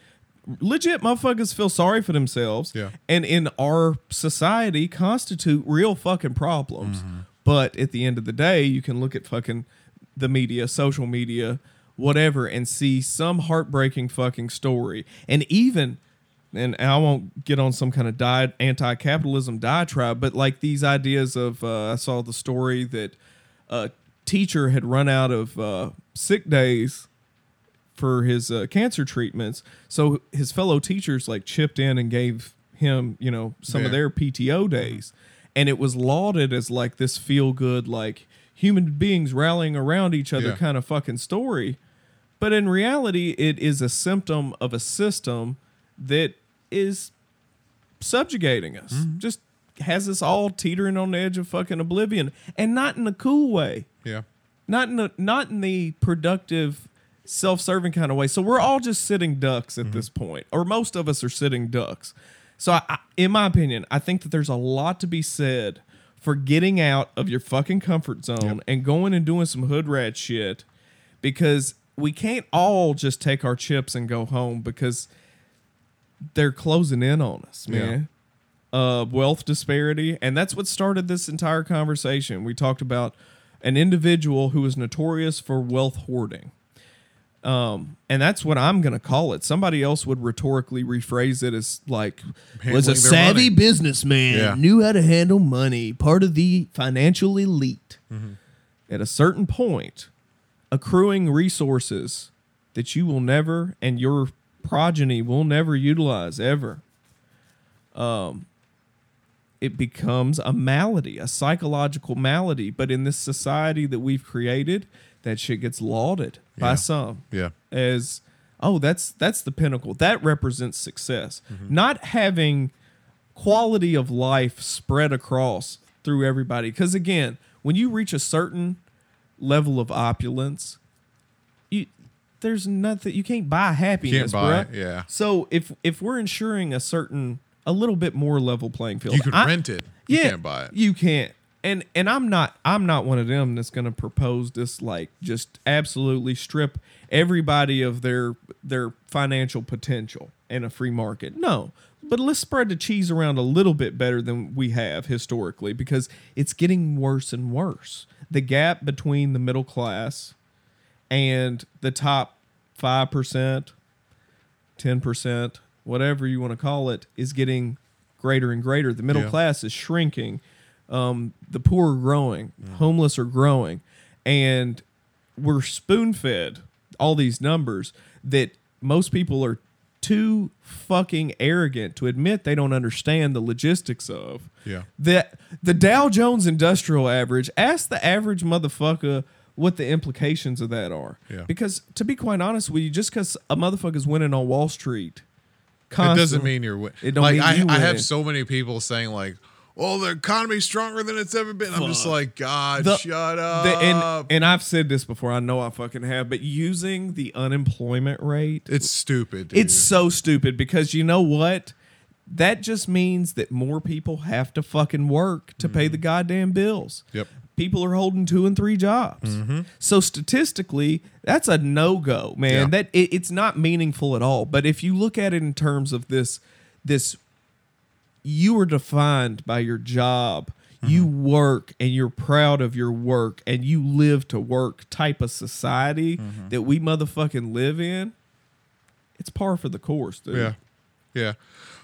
legit motherfuckers feel sorry for themselves Yeah. and in our society constitute real fucking problems. Mm-hmm. But at the end of the day, you can look at fucking the media, social media, whatever, and see some heartbreaking fucking story. And even, and I won't get on some kind of di- anti-capitalism diatribe, but like these ideas of, uh, I saw the story that a teacher had run out of uh, sick days for his uh, cancer treatments. So his fellow teachers like chipped in and gave him, you know, some of their PTO days. And it was lauded as like this feel good, like human beings rallying around each other Yeah. kind of fucking story. But in reality, it is a symptom of a system that is subjugating us. Mm-hmm. Just has us all teetering on the edge of fucking oblivion and not in a cool way yeah, not in the not in the productive self-serving kind of way so we're all just sitting ducks at this point or most of us are sitting ducks so I, I, in my opinion i think that there's a lot to be said for getting out of your fucking comfort zone and going and doing some hood rat shit because we can't all just take our chips and go home because they're closing in on us man uh, wealth disparity, and that's what started this entire conversation. We talked about an individual who was notorious for wealth hoarding. Um, and that's what I'm going to call it. Somebody else would rhetorically rephrase it as like was a savvy money. businessman, Yeah. knew how to handle money, part of the financial elite. Mm-hmm. At a certain point, accruing resources that you will never and your progeny will never utilize ever Um, it becomes a malady, a psychological malady. But in this society that we've created, that shit gets lauded by Yeah. some yeah, as oh, that's that's the pinnacle. That represents success. Mm-hmm. Not having quality of life spread across through everybody. Because again, when you reach a certain level of opulence, you there's nothing you can't buy happiness, it, yeah. So if if we're ensuring a certain a little bit more level playing field, you could I- rent it. You can't buy it. you can't. And and I'm not I'm not one of them that's going to propose this like just absolutely strip everybody of their their financial potential in a free market. No. But let's spread the cheese around a little bit better than we have historically because it's getting worse and worse. The gap between the middle class and the top 5%, 10%, whatever you want to call it, is getting greater and greater. The middle Yeah. class is shrinking. Um, the poor are growing. Homeless are growing. And we're spoon fed all these numbers that most people are too fucking arrogant to admit they don't understand the logistics of. Yeah. That the Dow Jones Industrial Average, ask the average motherfucker what the implications of that are. Yeah. Because to be quite honest with you, just because a motherfucker's winning on Wall Street, It doesn't mean you're win- It don't like mean I, you I have so many people saying like, "Well, the economy's stronger than it's ever been." I'm just like, God, The- shut up. the- and and I've said this before. I know I fucking have, but using the unemployment rate, it's stupid. Dude. it's so stupid because you know what? That just means that more people have to fucking work to pay mm-hmm. the goddamn bills. Yep. people are holding two and three jobs. Mm-hmm. So statistically, that's a no go, man. Yeah. That it, it's not meaningful at all. But if you look at it in terms of this, this you are defined by your job. You work and you're proud of your work and you live to work type of society that we motherfucking live in. It's par for the course, dude. Yeah. Yeah.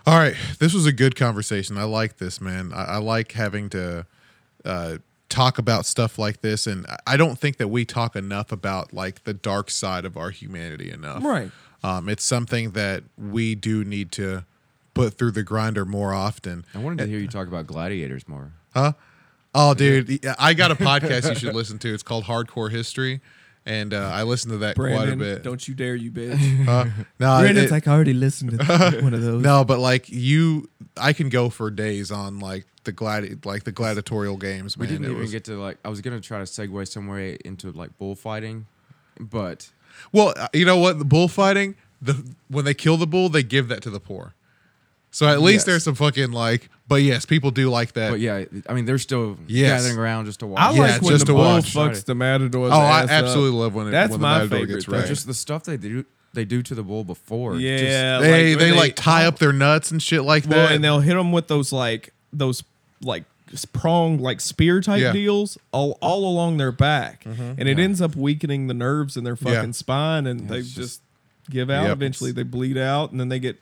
All right. This was a good conversation. I like this, man. I, I like having to uh, talk about stuff like this. And I- I don't think that we talk enough about like the dark side of our humanity enough. Right. Um, it's something that we do need to put through the grinder more often. I wanted to hear you talk about gladiators more. Huh? Oh, dude, I got a podcast you should listen to. It's called Hardcore History, and uh, I listen to that Brandon, quite a bit. don't you dare, you bitch. Uh, no, Brandon's it- like, I already listened to one of those. no, but like you, I can go for days on like the gladi- like the gladiatorial games. We didn't It even was- get to like. I was gonna try to segue somewhere into like bullfighting, but well, uh, you know what? The bullfighting, the when they kill the bull, they give that to the poor. So at least Yes. there's some fucking like, but yes, people do like that. but yeah, I mean they're still Yes. gathering around just to watch. I Yeah, like when just the to bull watch. fucks the matador's Oh, I ass absolutely up. love when it- That's when the my matador favorite gets thing. wrecked. just the stuff they do they do to the bull before. just- Yeah, they like they like tie up their nuts and shit like well, that. and they'll hit them with those like those like prong like spear type Yeah. Mm-hmm. deals all all along their back, and it ends up weakening the nerves in their Yeah. fucking spine, and they just, just- give out. Yep. Eventually, they bleed out, and then they get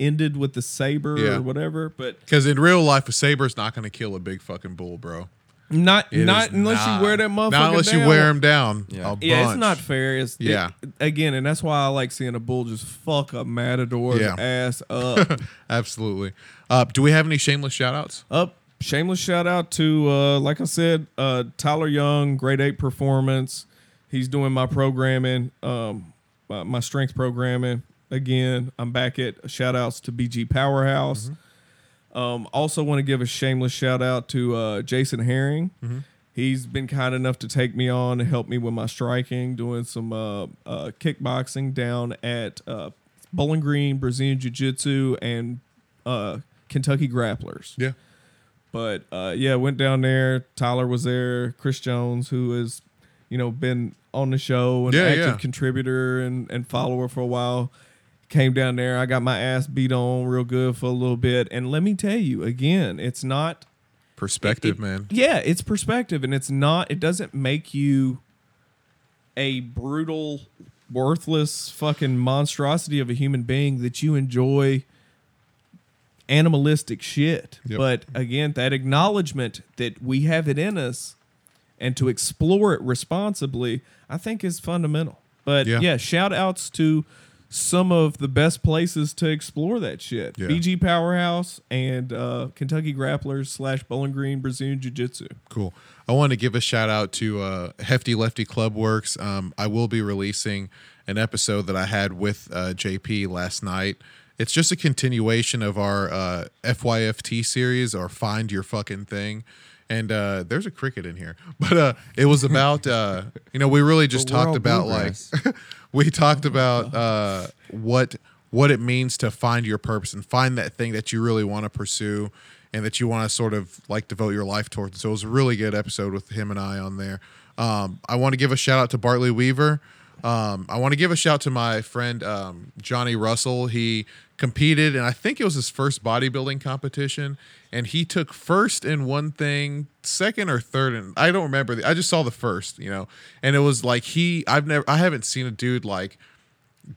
ended with the saber Yeah. or whatever. But Because in real life, a saber is not going to kill a big fucking bull, bro. not It not unless not. you wear that motherfucker. Not unless you wear them down. Yeah. a Yeah, it's not fair. It's it- Yeah. again, and that's why I like seeing a bull just fuck a matador's Yeah. ass up. Absolutely. Uh, do we have any shameless shout outs? up. Shameless shout out to, uh, like I said, uh, Tyler Young, grade eight performance. He's doing my programming, um, my, my strength programming. Again, I'm back at shout outs to BG Powerhouse. Um, also, want to give a shameless shout out to uh, Jason Herring. He's been kind enough to take me on and help me with my striking, doing some uh, uh, kickboxing down at uh, Bowling Green, Brazilian Jiu Jitsu, and uh, Kentucky Grapplers. Yeah. But uh, yeah, went down there. Tyler was there. Chris Jones, who has, you know, been on the show and Yeah, active yeah. contributor and, and follower for a while, came down there. I got my ass beat on real good for a little bit. And let me tell you again, it's not Perspective, it- man. Yeah, it's perspective, and it's not. It doesn't make you a brutal, worthless, fucking monstrosity of a human being that you enjoy animalistic shit. Yep. But again, that acknowledgement that we have it in us and to explore it responsibly, I think is fundamental. But Yeah. yeah, shout outs to some of the best places to explore that shit. Yeah. BG Powerhouse and uh, Kentucky Grapplers slash Bowling Green Brazilian Jiu Jitsu. Cool. I want to give a shout out to uh, Hefty Lefty Club Works. Um, I will be releasing an episode that I had with uh, JP last night. It's just a continuation of our uh, FYFT series or Find Your Fucking Thing. And uh, there's a cricket in here, but uh, it was about uh, you know we really just talked about like we talked about uh, what what it means to find your purpose and find that thing that you really want to pursue and that you want to sort of like devote your life towards. So it was a really good episode with him and I on there. Um, I want to give a shout out to Bartley Weaver. Um, I want to give a shout to my friend um, Johnny Russell. He competed, and I think it was his first bodybuilding competition, and he took first in one thing, second or third, and I don't remember. The, I just saw the first, you know, and it was like he. I've never, I haven't seen a dude like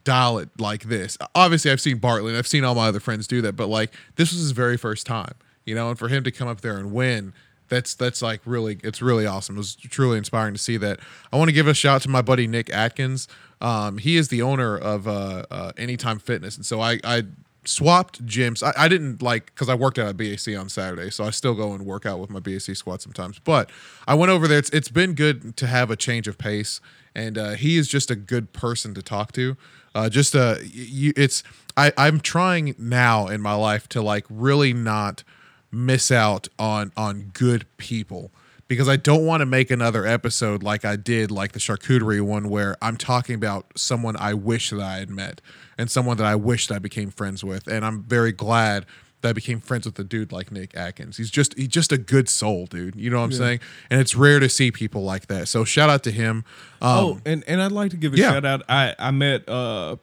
dial it like this. Obviously, I've seen Bartley and I've seen all my other friends do that, but like this was his very first time, you know, and for him to come up there and win, that's that's like really it's really awesome. It was truly inspiring to see that. I want to give a shout out to my buddy Nick Atkins. Um, he is the owner of uh, uh, Anytime Fitness, and so I I swapped gyms. I, I didn't like because I worked out at BAC on Saturday, so I still go and work out with my BAC squad sometimes. But I went over there. It's it's been good to have a change of pace, and uh, he is just a good person to talk to. Uh, just uh, you, it's I I'm trying now in my life to like really not miss out on on good people because I don't want to make another episode like I did like the charcuterie one where I'm talking about someone I wish that I had met and someone that I wish that I became friends with and I'm very glad that I became friends with a dude like Nick Atkins. He's just he's just a good soul, dude. You know what I'm Yeah. saying? And it's rare to see people like that. So shout out to him. Um, oh, and and I'd like to give a yeah. shout out. I I met uh,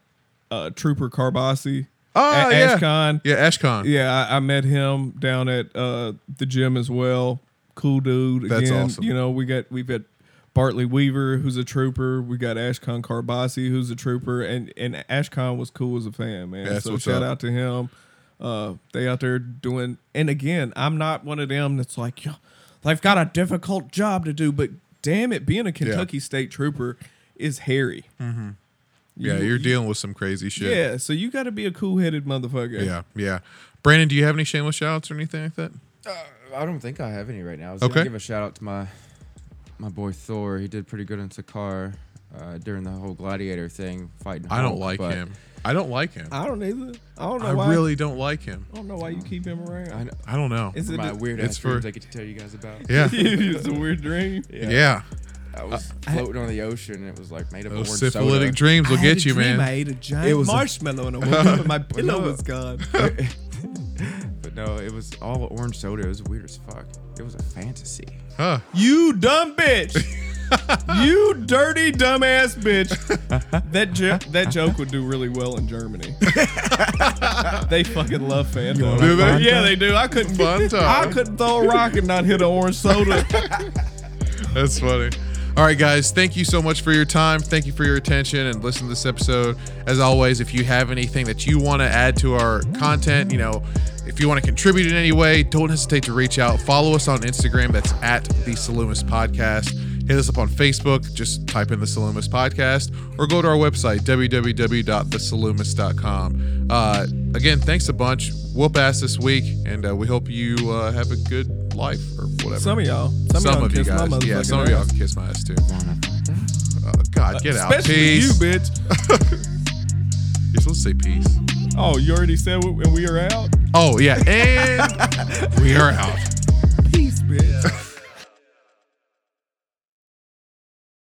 uh Trooper Carbasi Ah, at yeah. Ashcon. yeah, Ashcon. Yeah, I, I met him down at uh, the gym as well. Cool dude. That's Again, awesome. You know, we got we've got Bartley Weaver, who's a trooper. We got Ashcon Carbasi, who's a trooper, and and Ashcon was cool as a fan, man. That's so shout up. out to him. Uh, they out there doing, and again, I'm not one of them that's like, yo, they've got a difficult job to do, but damn it, being a Kentucky State trooper is hairy. Yeah, You- you're dealing with some crazy shit. Yeah, so you got to be a cool headed motherfucker. Yeah, yeah. Brandon, do you have any shameless shout-outs or anything like that? I don't think I have any right now. I was Okay. gonna give a shout out to my my boy Thor. He did pretty good in Sakaar uh, during the whole gladiator thing, fighting. I don't like him. I don't like him. I don't either. I don't know I why. really don't like him. I don't know why you keep him around. I know, I don't know. Is for it my a- weird it's ass for- dreams I get to tell you guys about. Yeah, it's a weird dream. yeah. I was uh, floating on the ocean and it was like made of Those orange syphilitic soda. dreams will I had get a you, dream man. I ate a giant It was a- marshmallow and I woke up and my pillow was gone. but no, it was all orange soda. It was weird as fuck. It was a fantasy. Huh. You dumb bitch. you dirty dumbass bitch. That jo- that joke would do really well in Germany. they fucking love Fanta. Do they? Yeah, they do. I couldn't Fun time. I couldn't throw a rock and not hit an orange soda. That's funny. All right, guys, thank you so much for your time. Thank you for your attention and listen to this episode. As always, if you have anything that you want to add to our content, you know, if you want to contribute in any way, don't hesitate to reach out. Follow us on Instagram. That's at the Salumis Podcast. Hit us up on Facebook. Just type in the Salumis Podcast or go to our website, www.thesalumis.com. Uh, again, thanks a bunch. Whoop ass this week, and uh, we hope you uh, have a good life or whatever. Some of y'all. Some, Some of y'all of you guys. Yeah, some of y'all can kiss my ass too. Wanna find out? Oh, God, get out. Especially Peace. you, bitch. You're supposed to say peace. Oh, you already said we, and we are out? Oh, yeah. And we are out.